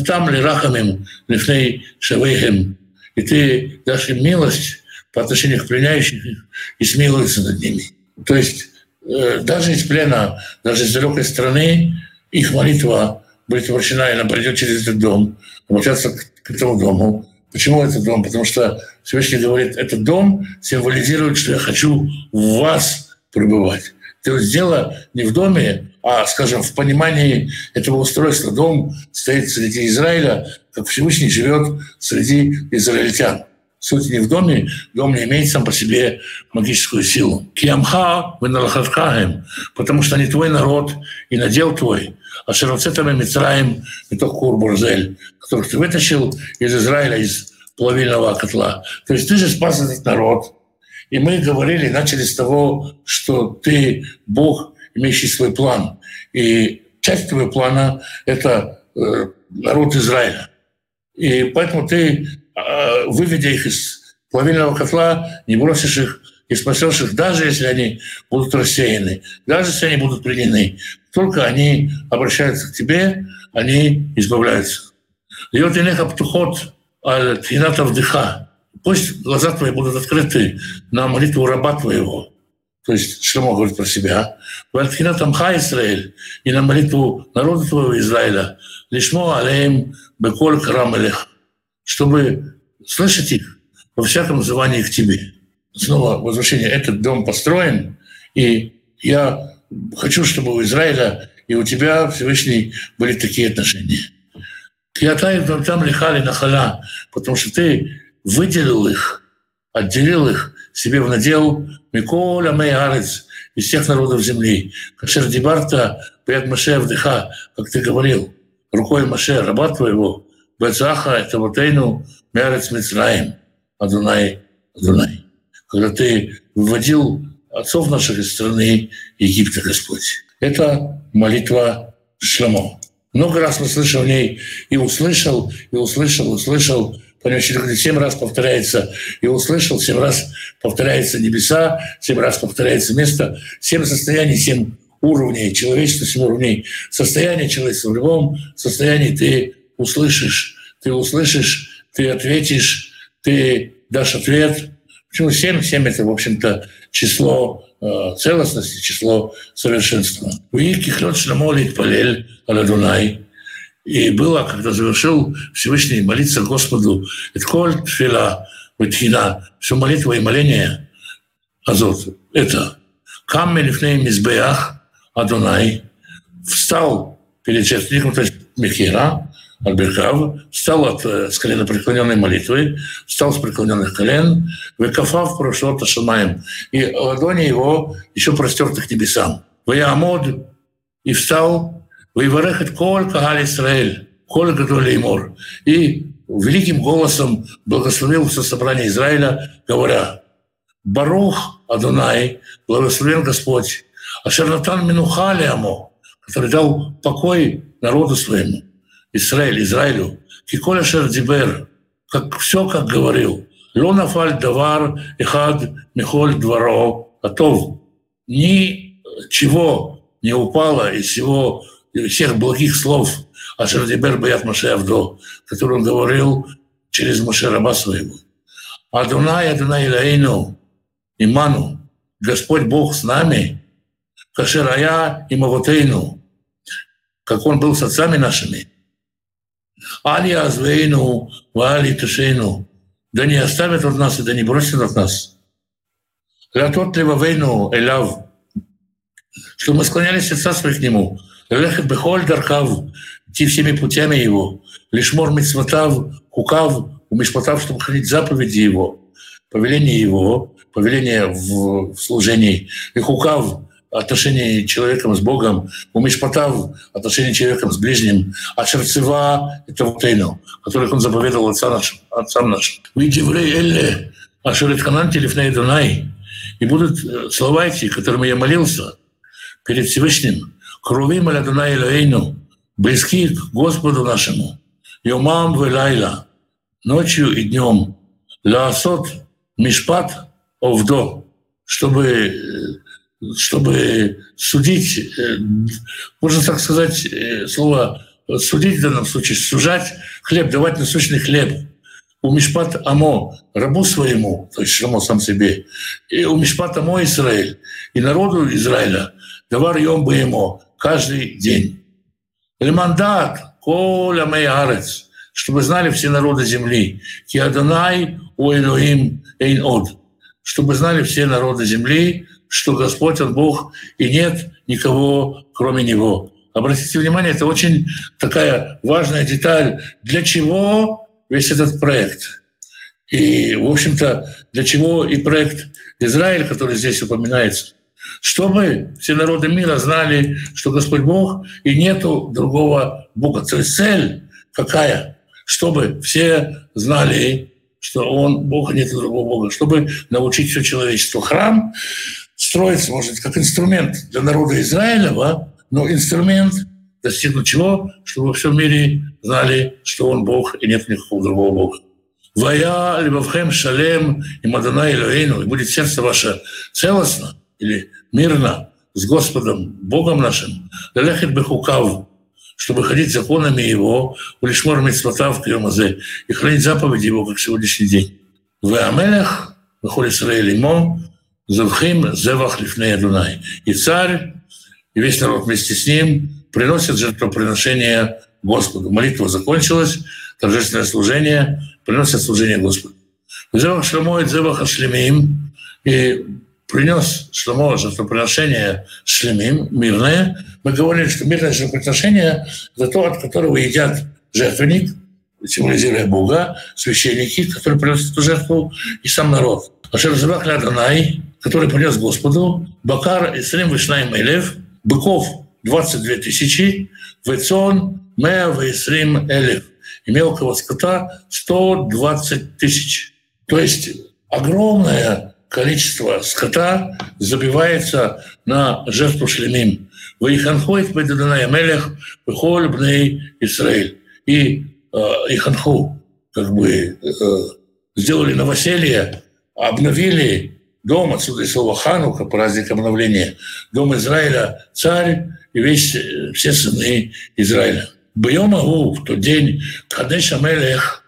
там ли рахамим лифней шавейхем, и ты дашь им милость по отношению к пленяющим и смилуется над ними. То есть э, даже из плена, даже из далекой страны их молитва будет обращена, и она придет через этот дом, обращаться к этому дому. Почему этот дом? Потому что Всевышний говорит, этот дом символизирует, что я хочу в вас пребывать. То есть дело не в доме, а, скажем, в понимании этого устройства. Дом стоит среди Израиля, как Всевышний живет среди израильтян. Суть не в доме, дом не имеет сам по себе магическую силу. Киамха веналахаткаем, потому что они твой народ и надел твой. А широцетами Мицраем и то Кур-Бурзель, которых ты вытащил из Израиля, из плавильного котла. То есть ты же спас этот народ. И мы говорили, начали с того, что ты Бог, имеющий свой план. И часть твоего плана — это э, народ Израиля. И поэтому ты выведя их из плавильного котла, не бросишь их и спасешь их, даже если они будут рассеяны, даже если они будут пленены. Только они обращаются к тебе, они избавляются. Вот инеха птухот аль вдыха. Пусть глаза твои будут открыты на молитву раба твоего. То есть что Шломо говорит про себя. Вальтхина тамха Израиль. И на молитву народа твоего Израиля. Лишмо алеем беколь карам чтобы слышать их во всяком звании к тебе. Снова возвращение. Этот дом построен, и я хочу, чтобы у Израиля и у тебя, Всевышний, были такие отношения. Киатай там лихали нахала, потому что ты выделил их, отделил их себе в надел Миколя Мейарец из всех народов земли. Кашер Дибарта, Пят Маше вдыха, как ты говорил, рукой Маше, раба твоего, Бацаха это Ватейну Мерец Мицраим, Адунай, Адунай. Когда ты выводил отцов наших из страны Египта, Господь. Это молитва Шламо. Много раз мы слышим в ней и услышал, и услышал, и услышал. Понимаете, семь раз повторяется и услышал, семь раз повторяется небеса, семь раз повторяется место, семь состояний, семь уровней человечества, семь уровней состояния человечества. В любом состоянии ты услышишь, ты услышишь, ты ответишь, ты дашь ответ. Почему 7? 7 — это, в общем-то, число э, целостности, число совершенства. Уиких лед шламолит палель аладунай. И было, когда завершил Всевышний молиться Господу, это коль тфила, витхина, все молитва и моление, азот, это камень в ней мизбеях, Адонай, встал перед чертником, то есть Михера, Альберкав, встал от, с коленопреклоненной молитвы, встал с преклоненных колен, векафав прошел Шамаем, и ладони его еще простерты к небесам. Ваямод, и встал, Ваиварехет коль Кагаль Исраэль, коль Гадоль Мор, и великим голосом благословил все собрание Израиля, говоря, Барух Адунай, благословен Господь, Ашернатан Минухали Амо, который дал покой народу своему. Израиль, Израилю, Киколя Шердибер, как все, как говорил, Лонафаль давар эхад михоль дворо готов. Ничего не упало из всего, из всех благих слов о Шердибер Баят Маше Авдо, который он говорил через Маше раба своего. Адунай, Адунай Илаину, Иману, Господь Бог с нами, Кашерая и Мавотейну, как Он был с отцами нашими – Али Азвейну, Вали Тушейну. Да не оставят от нас и да не бросят от нас. Лятот Левавейну, Элав. Что мы склонялись сердца своих к Нему. Лехет Бехоль Дархав. идти всеми путями его, лишь мор митцвотав, хукав, у мишпотав, чтобы хранить заповеди его, повеление его, повеление в служении, и хукав, отношении человеком с Богом, у Мишпатав отношении человеком с ближним, а Шерцева — это Вутейну, которых он заповедовал отца нашим, отцам нашим. «Вы евреи Элле, Ашерет Ханан Дунай». И будут э, слова эти, которыми я молился перед Всевышним, «Крувим аля Дунай Элоэйну», близки к Господу нашему, «Йомам велайла», ночью и днем, «Лаасот мишпат овдо», чтобы э, чтобы судить, э, можно так сказать, э, слово судить в данном случае, сужать хлеб, давать насущный хлеб. У Мишпат Амо, рабу своему, то есть Шамо сам себе, и у Мишпат Амо Израиль, и народу Израиля, давар йом бы ему каждый день. Лемандат, коля мей арец, чтобы знали все народы земли, ки Адонай у Элоим эйн од, чтобы знали все народы земли, что Господь, Он Бог, и нет никого, кроме Него. Обратите внимание, это очень такая важная деталь. Для чего весь этот проект? И, в общем-то, для чего и проект Израиль, который здесь упоминается? Чтобы все народы мира знали, что Господь Бог, и нету другого Бога. То есть цель какая? Чтобы все знали, что Он Бог, нет другого Бога. Чтобы научить все человечество. Храм строится, может быть, как инструмент для народа Израилева, но инструмент достигнуть чего? Чтобы во всем мире знали, что он Бог и нет никакого другого Бога. «Вая либовхем шалем и мадана Илоэйну» и будет сердце ваше целостно или мирно с Господом, Богом нашим, лелехет бехукав, чтобы ходить законами Его, улишмор митцвотав к и хранить заповеди Его, как сегодняшний день. «В Амелех, выходит Израиль имо, Зевхим зевах лифней Дунай. И царь, и весь народ вместе с ним приносят жертвоприношение Господу. Молитва закончилась, торжественное служение, приносят служение Господу. Зевах Шломо и Зевах Ашлемим, и принес Шломо жертвоприношение шлемим, мирное. Мы говорили, что мирное жертвоприношение – это то, от которого едят жертвенник, символизируя Бога, священники, которые приносят эту жертву, и сам народ. Ашер Зевах Ладанай, который принес Господу, Бакар и Срим Вишнай Элев, быков 22 тысячи, Вецон Меа Вейсрим Элев, и мелкого скота 120 тысяч. То есть огромное количество скота забивается на жертву шлемим. Ваиханхует Бедадана Мелех, Бехоль Бней Исраиль. И э, Иханху как бы э, сделали новоселье, обновили Дом, отсюда и слово Ханука, праздник обновления. Дом Израиля, царь и весь, все сыны Израиля. Бьем Агу, в тот день, Кадеш Амелех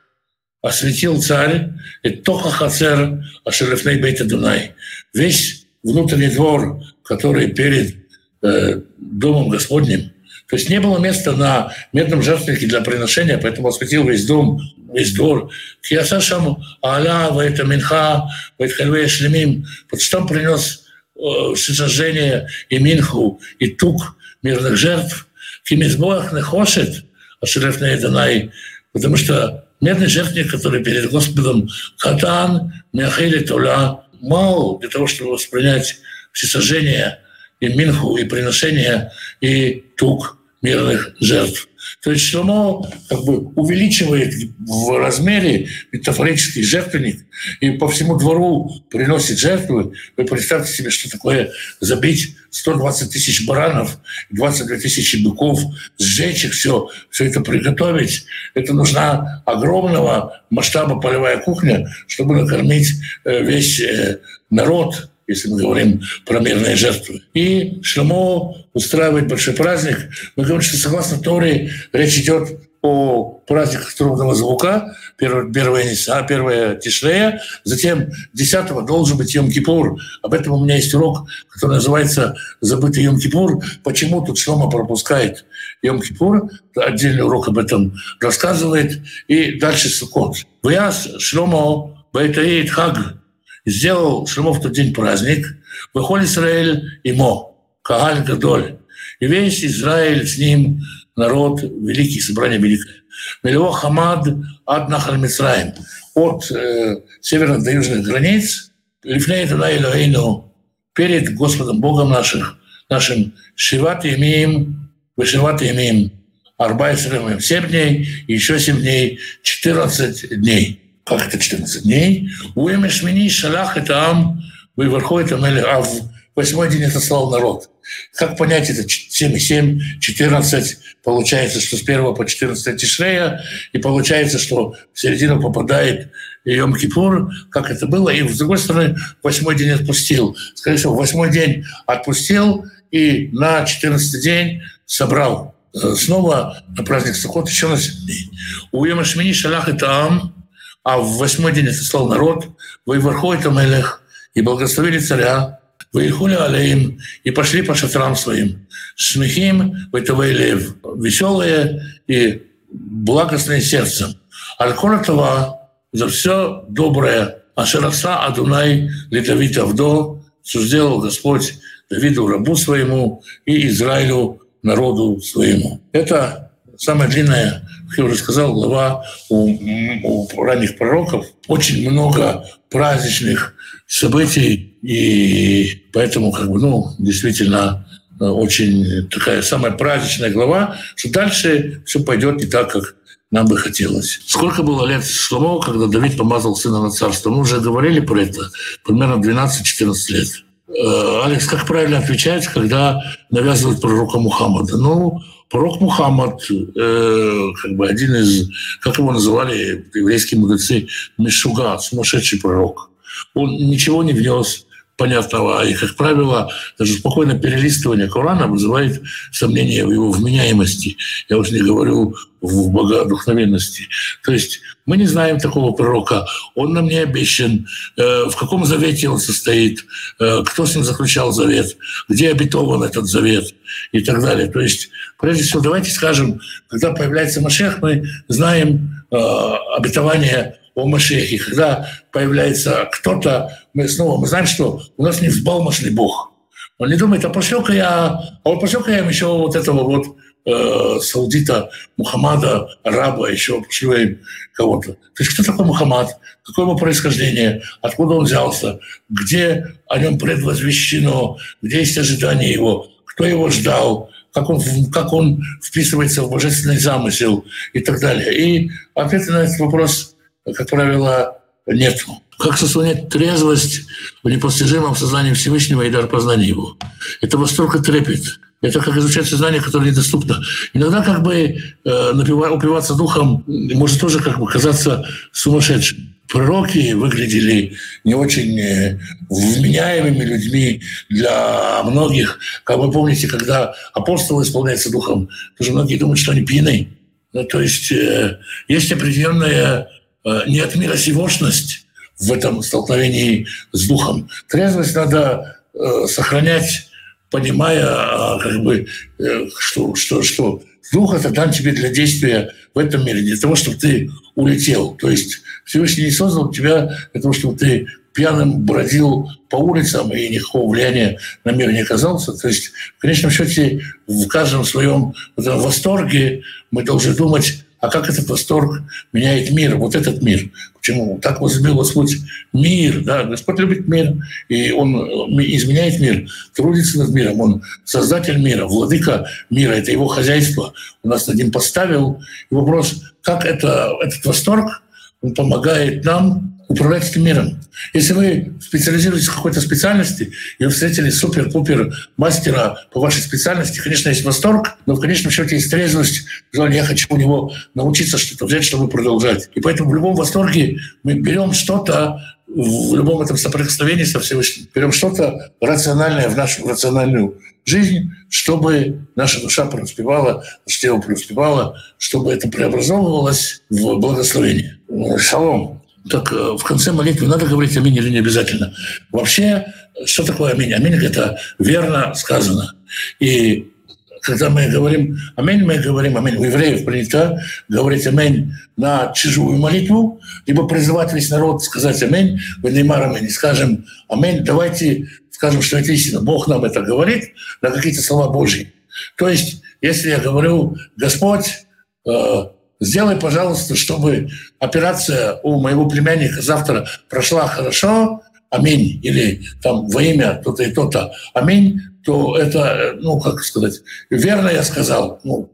осветил царь, и Тоха Хацер Ашерефней Бейта Дунай. Весь внутренний двор, который перед э, Домом Господним, то есть не было места на медном жертвеннике для приношения, поэтому осветил весь дом, весь двор. Киасашам Аля, Вайта Минха, Вайтхальвея Шлемим. Вот что принес э, всесожжение и Минху, и Тук мирных жертв. Кимизбоах Нехошет, Ашереф Данай, потому что медный жертвенник, который перед Господом Катан, Мяхили Туля, мал для того, чтобы воспринять всесожжение и минху, и приношение, и тук – мирных жертв. То есть Шломо как бы увеличивает в размере метафорический жертвенник и по всему двору приносит жертвы. Вы представьте себе, что такое забить 120 тысяч баранов, 22 тысячи быков, сжечь их все, все это приготовить. Это нужна огромного масштаба полевая кухня, чтобы накормить э, весь э, народ если мы говорим про мирные жертвы. И Шломо устраивает большой праздник. Мы говорим, что согласно Торе речь идет о праздниках трубного звука, первое, первое первое Тишрея, затем 10 должен быть Йом-Кипур. Об этом у меня есть урок, который называется «Забытый Йом-Кипур». Почему тут Шлома пропускает Йом-Кипур? Отдельный урок об этом рассказывает. И дальше Суккот. «Вяз Шломо Байтаид Хаг» сделал Шлемо в тот день праздник, выходит Израиль имо, Кагаль Гадоль. И весь Израиль с ним народ великий, собрание великое. Мелево Хамад ад Нахаль Мицраим. От э, северных до южных границ, Лифней Туда Илоэйну, перед Господом Богом наших, нашим Шиват имеем, Вышиват имеем Арбай 7 дней, еще 7 дней, 14 дней. Как это 14 дней? Уэмеш мини шалах это ам, вы выходит а в восьмой день это слал народ. Как понять это 7 и 7, 14? Получается, что с 1 по 14 Тишрея, и получается, что в середину попадает Йом Кипур, как это было, и с другой стороны, восьмой день отпустил. Скорее всего, восьмой день отпустил, и на 14 день собрал снова на праздник Сукот еще на 7 дней. У Йома Шмини Шалах это Ам, а в восьмой день отослал народ, вы верхой Мелех, и благословили царя, вы хули алеем, и пошли по шатрам своим. Смехим, вы лев, веселые и благостные сердцем. Аль-Коратова за все доброе, а Шараса Адунай Литавит Авдо, что сделал Господь Давиду рабу своему и Израилю народу своему. Это самая длинная, как я уже сказал, глава у, у ранних пророков. Очень много праздничных событий, и поэтому, как бы, ну, действительно, очень такая самая праздничная глава, что дальше все пойдет не так, как нам бы хотелось. Сколько было лет Шломо, когда Давид помазал сына на царство? Мы уже говорили про это. Примерно 12-14 лет. Э, Алекс, как правильно отвечать, когда навязывают пророка Мухаммада? Ну, пророк Мухаммад, э, как бы один из, как его называли еврейские мудрецы, Мишуга, сумасшедший пророк. Он ничего не внес понятного. И, как правило, даже спокойное перелистывание Корана вызывает сомнения в его вменяемости. Я уж не говорю в богодухновенности. То есть мы не знаем такого пророка, он нам не обещан, э, в каком завете он состоит, э, кто с ним заключал завет, где обетован этот завет и так далее. То есть, прежде всего, давайте скажем, когда появляется Машех, мы знаем э, обетование о Машехе. Когда появляется кто-то, мы снова мы знаем, что у нас не взбалмошный Бог. Он не думает, а пошлю-ка я, а вот пошлю-ка я еще вот этого вот э, саудита Мухаммада, араба, еще пошлю им кого-то. То есть кто такой Мухаммад? Какое его происхождение? Откуда он взялся? Где о нем предвозвещено? Где есть ожидание его? Кто его ждал? Как он, как он вписывается в божественный замысел и так далее. И ответ на этот вопрос как правило, нет. Как сохранять трезвость в непостижимом сознании Всевышнего и дар познания его? Это восторг и трепет. Это как изучать сознание, которое недоступно. Иногда как бы э, упиваться духом может тоже как бы казаться сумасшедшим. Пророки выглядели не очень э, вменяемыми людьми для многих. Как вы помните, когда апостолы исполняются духом, тоже многие думают, что они пьяны. Ну, то есть э, есть определенная не от мира сегошность в этом столкновении с духом. Трезвость надо э, сохранять, понимая, а, как бы, э, что, что, что дух это дан тебе для действия в этом мире, для того, чтобы ты улетел. То есть Всевышний не создал тебя для того, чтобы ты пьяным бродил по улицам и никакого влияния на мир не оказался. То есть, в конечном счете, в каждом своем восторге мы должны думать а как этот восторг меняет мир, вот этот мир. Почему? Так возлюбил Господь мир, да, Господь любит мир, и Он э, изменяет мир, трудится над миром, Он создатель мира, владыка мира, это Его хозяйство. У нас над ним поставил. И вопрос, как это, этот восторг он помогает нам управлять этим миром. Если вы специализируетесь в какой-то специальности и вы встретили супер-пупер мастера по вашей специальности, конечно, есть восторг, но в конечном счете есть трезвость, желание, я хочу у него научиться что-то взять, чтобы продолжать. И поэтому в любом восторге мы берем что-то, в любом этом соприкосновении со Всевышним, берем что-то рациональное в нашу рациональную жизнь, чтобы наша душа преуспевала, наше тело преуспевало, чтобы это преобразовывалось в благословение. Шалом так э, в конце молитвы надо говорить аминь или не обязательно. Вообще, что такое аминь? Аминь – это верно сказано. И когда мы говорим аминь, мы говорим аминь. У евреев принято говорить аминь на чужую молитву, либо призывать весь народ сказать аминь, в Неймар аминь, скажем аминь, давайте скажем, что это истина. Бог нам это говорит на какие-то слова Божьи. То есть, если я говорю, Господь, э, сделай, пожалуйста, чтобы операция у моего племянника завтра прошла хорошо, аминь, или там во имя то-то и то-то, аминь, то это, ну, как сказать, верно я сказал, ну,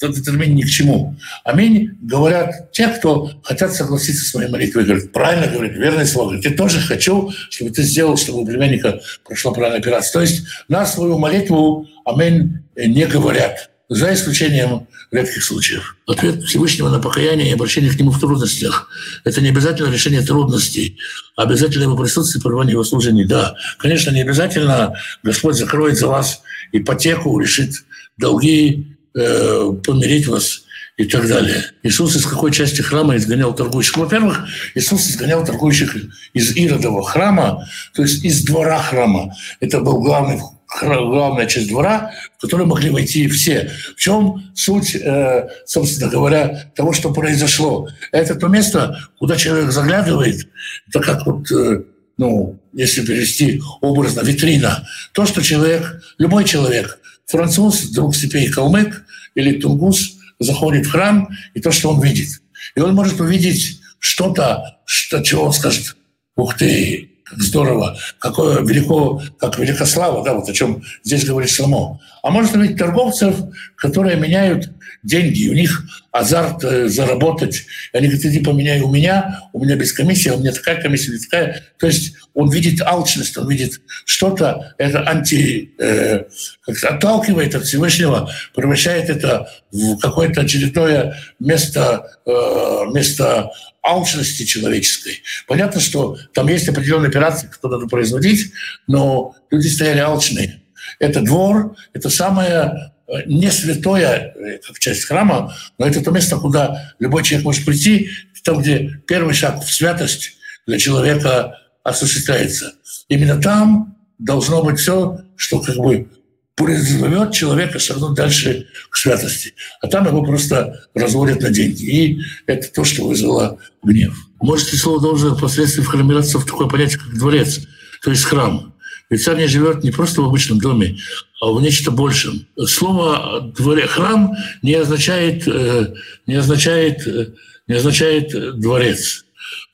этот термин ни к чему. Аминь говорят те, кто хотят согласиться с моей молитвой. Говорят, правильно говорит, верное слово. Говорит, я тоже хочу, чтобы ты сделал, чтобы у племянника прошла правильная операция. То есть на свою молитву аминь не говорят за исключением редких случаев. Ответ Всевышнего на покаяние и обращение к нему в трудностях – это не обязательно решение трудностей, а обязательно его присутствие, пребывание его служения. Да, конечно, не обязательно Господь закроет за вас ипотеку, решит долги, э, помирить вас и так далее. Иисус из какой части храма изгонял торгующих? Во-первых, Иисус изгонял торгующих из Иродового храма, то есть из двора храма. Это был главный главная часть двора, в которую могли войти все. В чем суть, э, собственно говоря, того, что произошло? Это то место, куда человек заглядывает, это как вот, э, ну, если перевести образно, витрина. То, что человек, любой человек, француз, друг степей калмык или тунгус, заходит в храм, и то, что он видит. И он может увидеть что-то, что, чего он скажет, ух ты, здорово, какое велико, как великослава, да, вот о чем здесь говорит Шламо. А может быть торговцев, которые меняют деньги, у них азарт э, заработать. Они говорят, иди поменяй у меня, у меня без комиссии, а у меня такая комиссия, не такая. То есть он видит алчность, он видит что-то, это анти, э, как отталкивает от Всевышнего, превращает это в какое-то очередное место, э, место алчности человеческой. Понятно, что там есть определенные операции, которые надо производить, но люди стояли алчные. Это двор, это самое э, не святое, э, как часть храма, но это то место, куда любой человек может прийти, там, где первый шаг в святость для человека осуществляется. Именно там должно быть все, что как бы призовет человека шагнуть дальше к святости. А там его просто разводят на деньги. И это то, что вызвало гнев. Можете слово должен впоследствии вхромироваться в такое понятие, как дворец, то есть храм. Не живет не просто в обычном доме, а в нечто большем. Слово дворе, храм не означает, э, не означает, э, не означает дворец.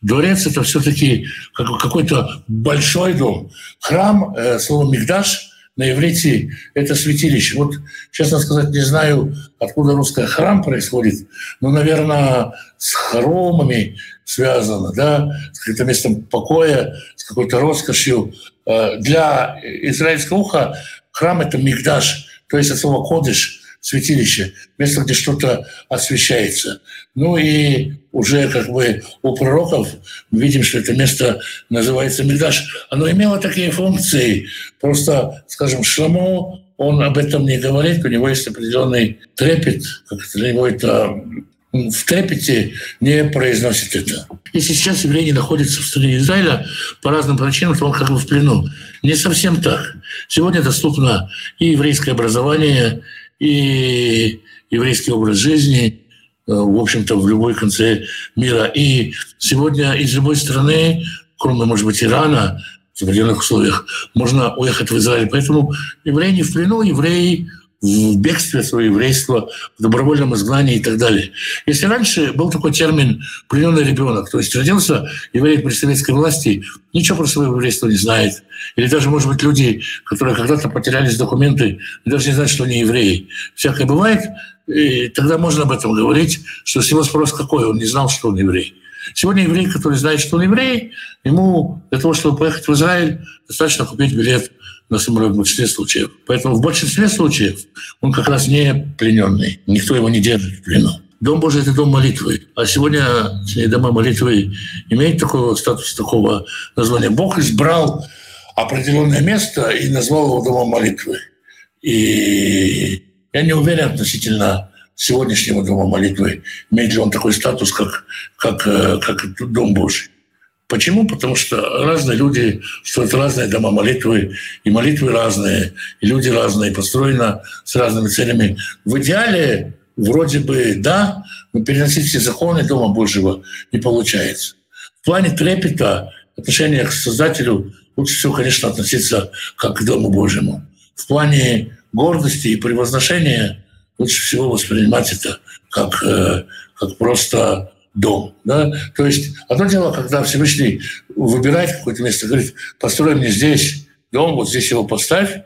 Дворец это все-таки какой-то большой дом. Храм, э, слово мигдаш – на иврите это святилище. Вот, честно сказать, не знаю, откуда русское храм происходит, но, наверное, с хоромами связано, да, с каким-то местом покоя, с какой-то роскошью. Э, для израильского уха храм — это мигдаш, то есть от слова «кодыш», святилище, место, где что-то освещается. Ну и уже как бы у пророков мы видим, что это место называется Мигдаш. Оно имело такие функции. Просто, скажем, Шламо, он об этом не говорит, у него есть определенный трепет, как для него это в трепете не произносит это. Если сейчас евреи находятся в стране Израиля по разным причинам, то он как бы в плену. Не совсем так. Сегодня доступно и еврейское образование, и еврейский образ жизни, э, в общем-то, в любой конце мира. И сегодня из любой страны, кроме, может быть, Ирана, в определенных условиях, можно уехать в Израиль. Поэтому евреи не в плену, евреи в бегстве своего еврейства, в добровольном изгнании и так далее. Если раньше был такой термин «плененный ребенок», то есть родился еврей при советской власти, ничего про свое еврейство не знает. Или даже, может быть, люди, которые когда-то потерялись документы, даже не знают, что они евреи. Всякое бывает, и тогда можно об этом говорить, что с него спрос какой, он не знал, что он еврей. Сегодня еврей, который знает, что он еврей, ему для того, чтобы поехать в Израиль, достаточно купить билет на самолет в большинстве случаев. Поэтому в большинстве случаев он как раз не плененный. Никто его не держит в плену. Дом Божий – это дом молитвы. А сегодня дома молитвы имеют такой статус такого названия. Бог избрал определенное место и назвал его домом молитвы. И я не уверен относительно сегодняшнего дома молитвы, имеет ли он такой статус, как, как, э, как Дом Божий. Почему? Потому что разные люди строят разные дома молитвы, и молитвы разные, и люди разные, построены с разными целями. В идеале вроде бы да, но переносить все законы Дома Божьего не получается. В плане трепета, отношения к Создателю лучше всего, конечно, относиться как к Дому Божьему. В плане гордости и превозношения, лучше всего воспринимать это как, э, как просто дом. Да? То есть одно дело, когда Всевышний выбирает какое-то место, говорит, построй мне здесь дом, вот здесь его поставь.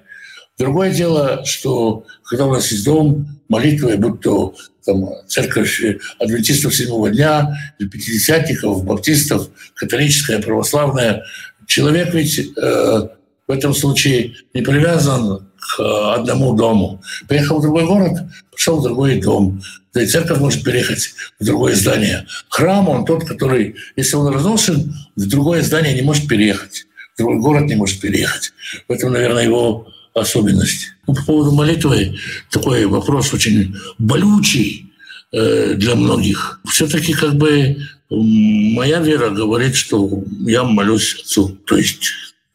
Другое дело, что когда у нас есть дом, молитвы, будь то там, церковь адвентистов седьмого дня, пятидесятников, баптистов, католическая, православная, человек ведь э, в этом случае не привязан к одному дому. Приехал в другой город, пошел в другой дом. Да и церковь может переехать в другое здание. Храм, он тот, который, если он разрушен, в другое здание не может переехать. В другой город не может переехать. В этом, наверное, его особенность. Ну, по поводу молитвы такой вопрос очень болючий э, для многих. Все-таки как бы моя вера говорит, что я молюсь Отцу. То есть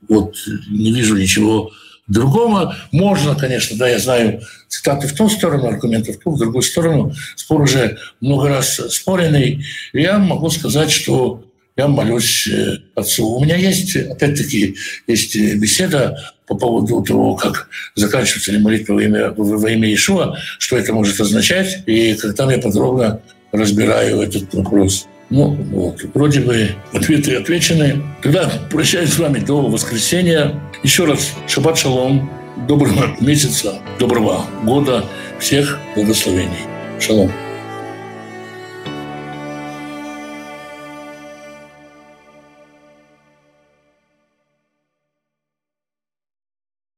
вот не вижу ничего другого. Можно, конечно, да, я знаю цитаты в ту сторону, аргументы в ту, в другую сторону. Спор уже много раз споренный. Я могу сказать, что я молюсь э, Отцу. У меня есть, опять-таки, есть беседа по поводу того, как заканчивается ли молитва во имя, во имя Иешуа, что это может означать, и когда я подробно разбираю этот вопрос. Ну, вот, вроде бы ответы отвечены. Тогда прощаюсь с вами до воскресенья. Еще раз шаббат шалом, доброго месяца, доброго года, всех благословений. Шалом.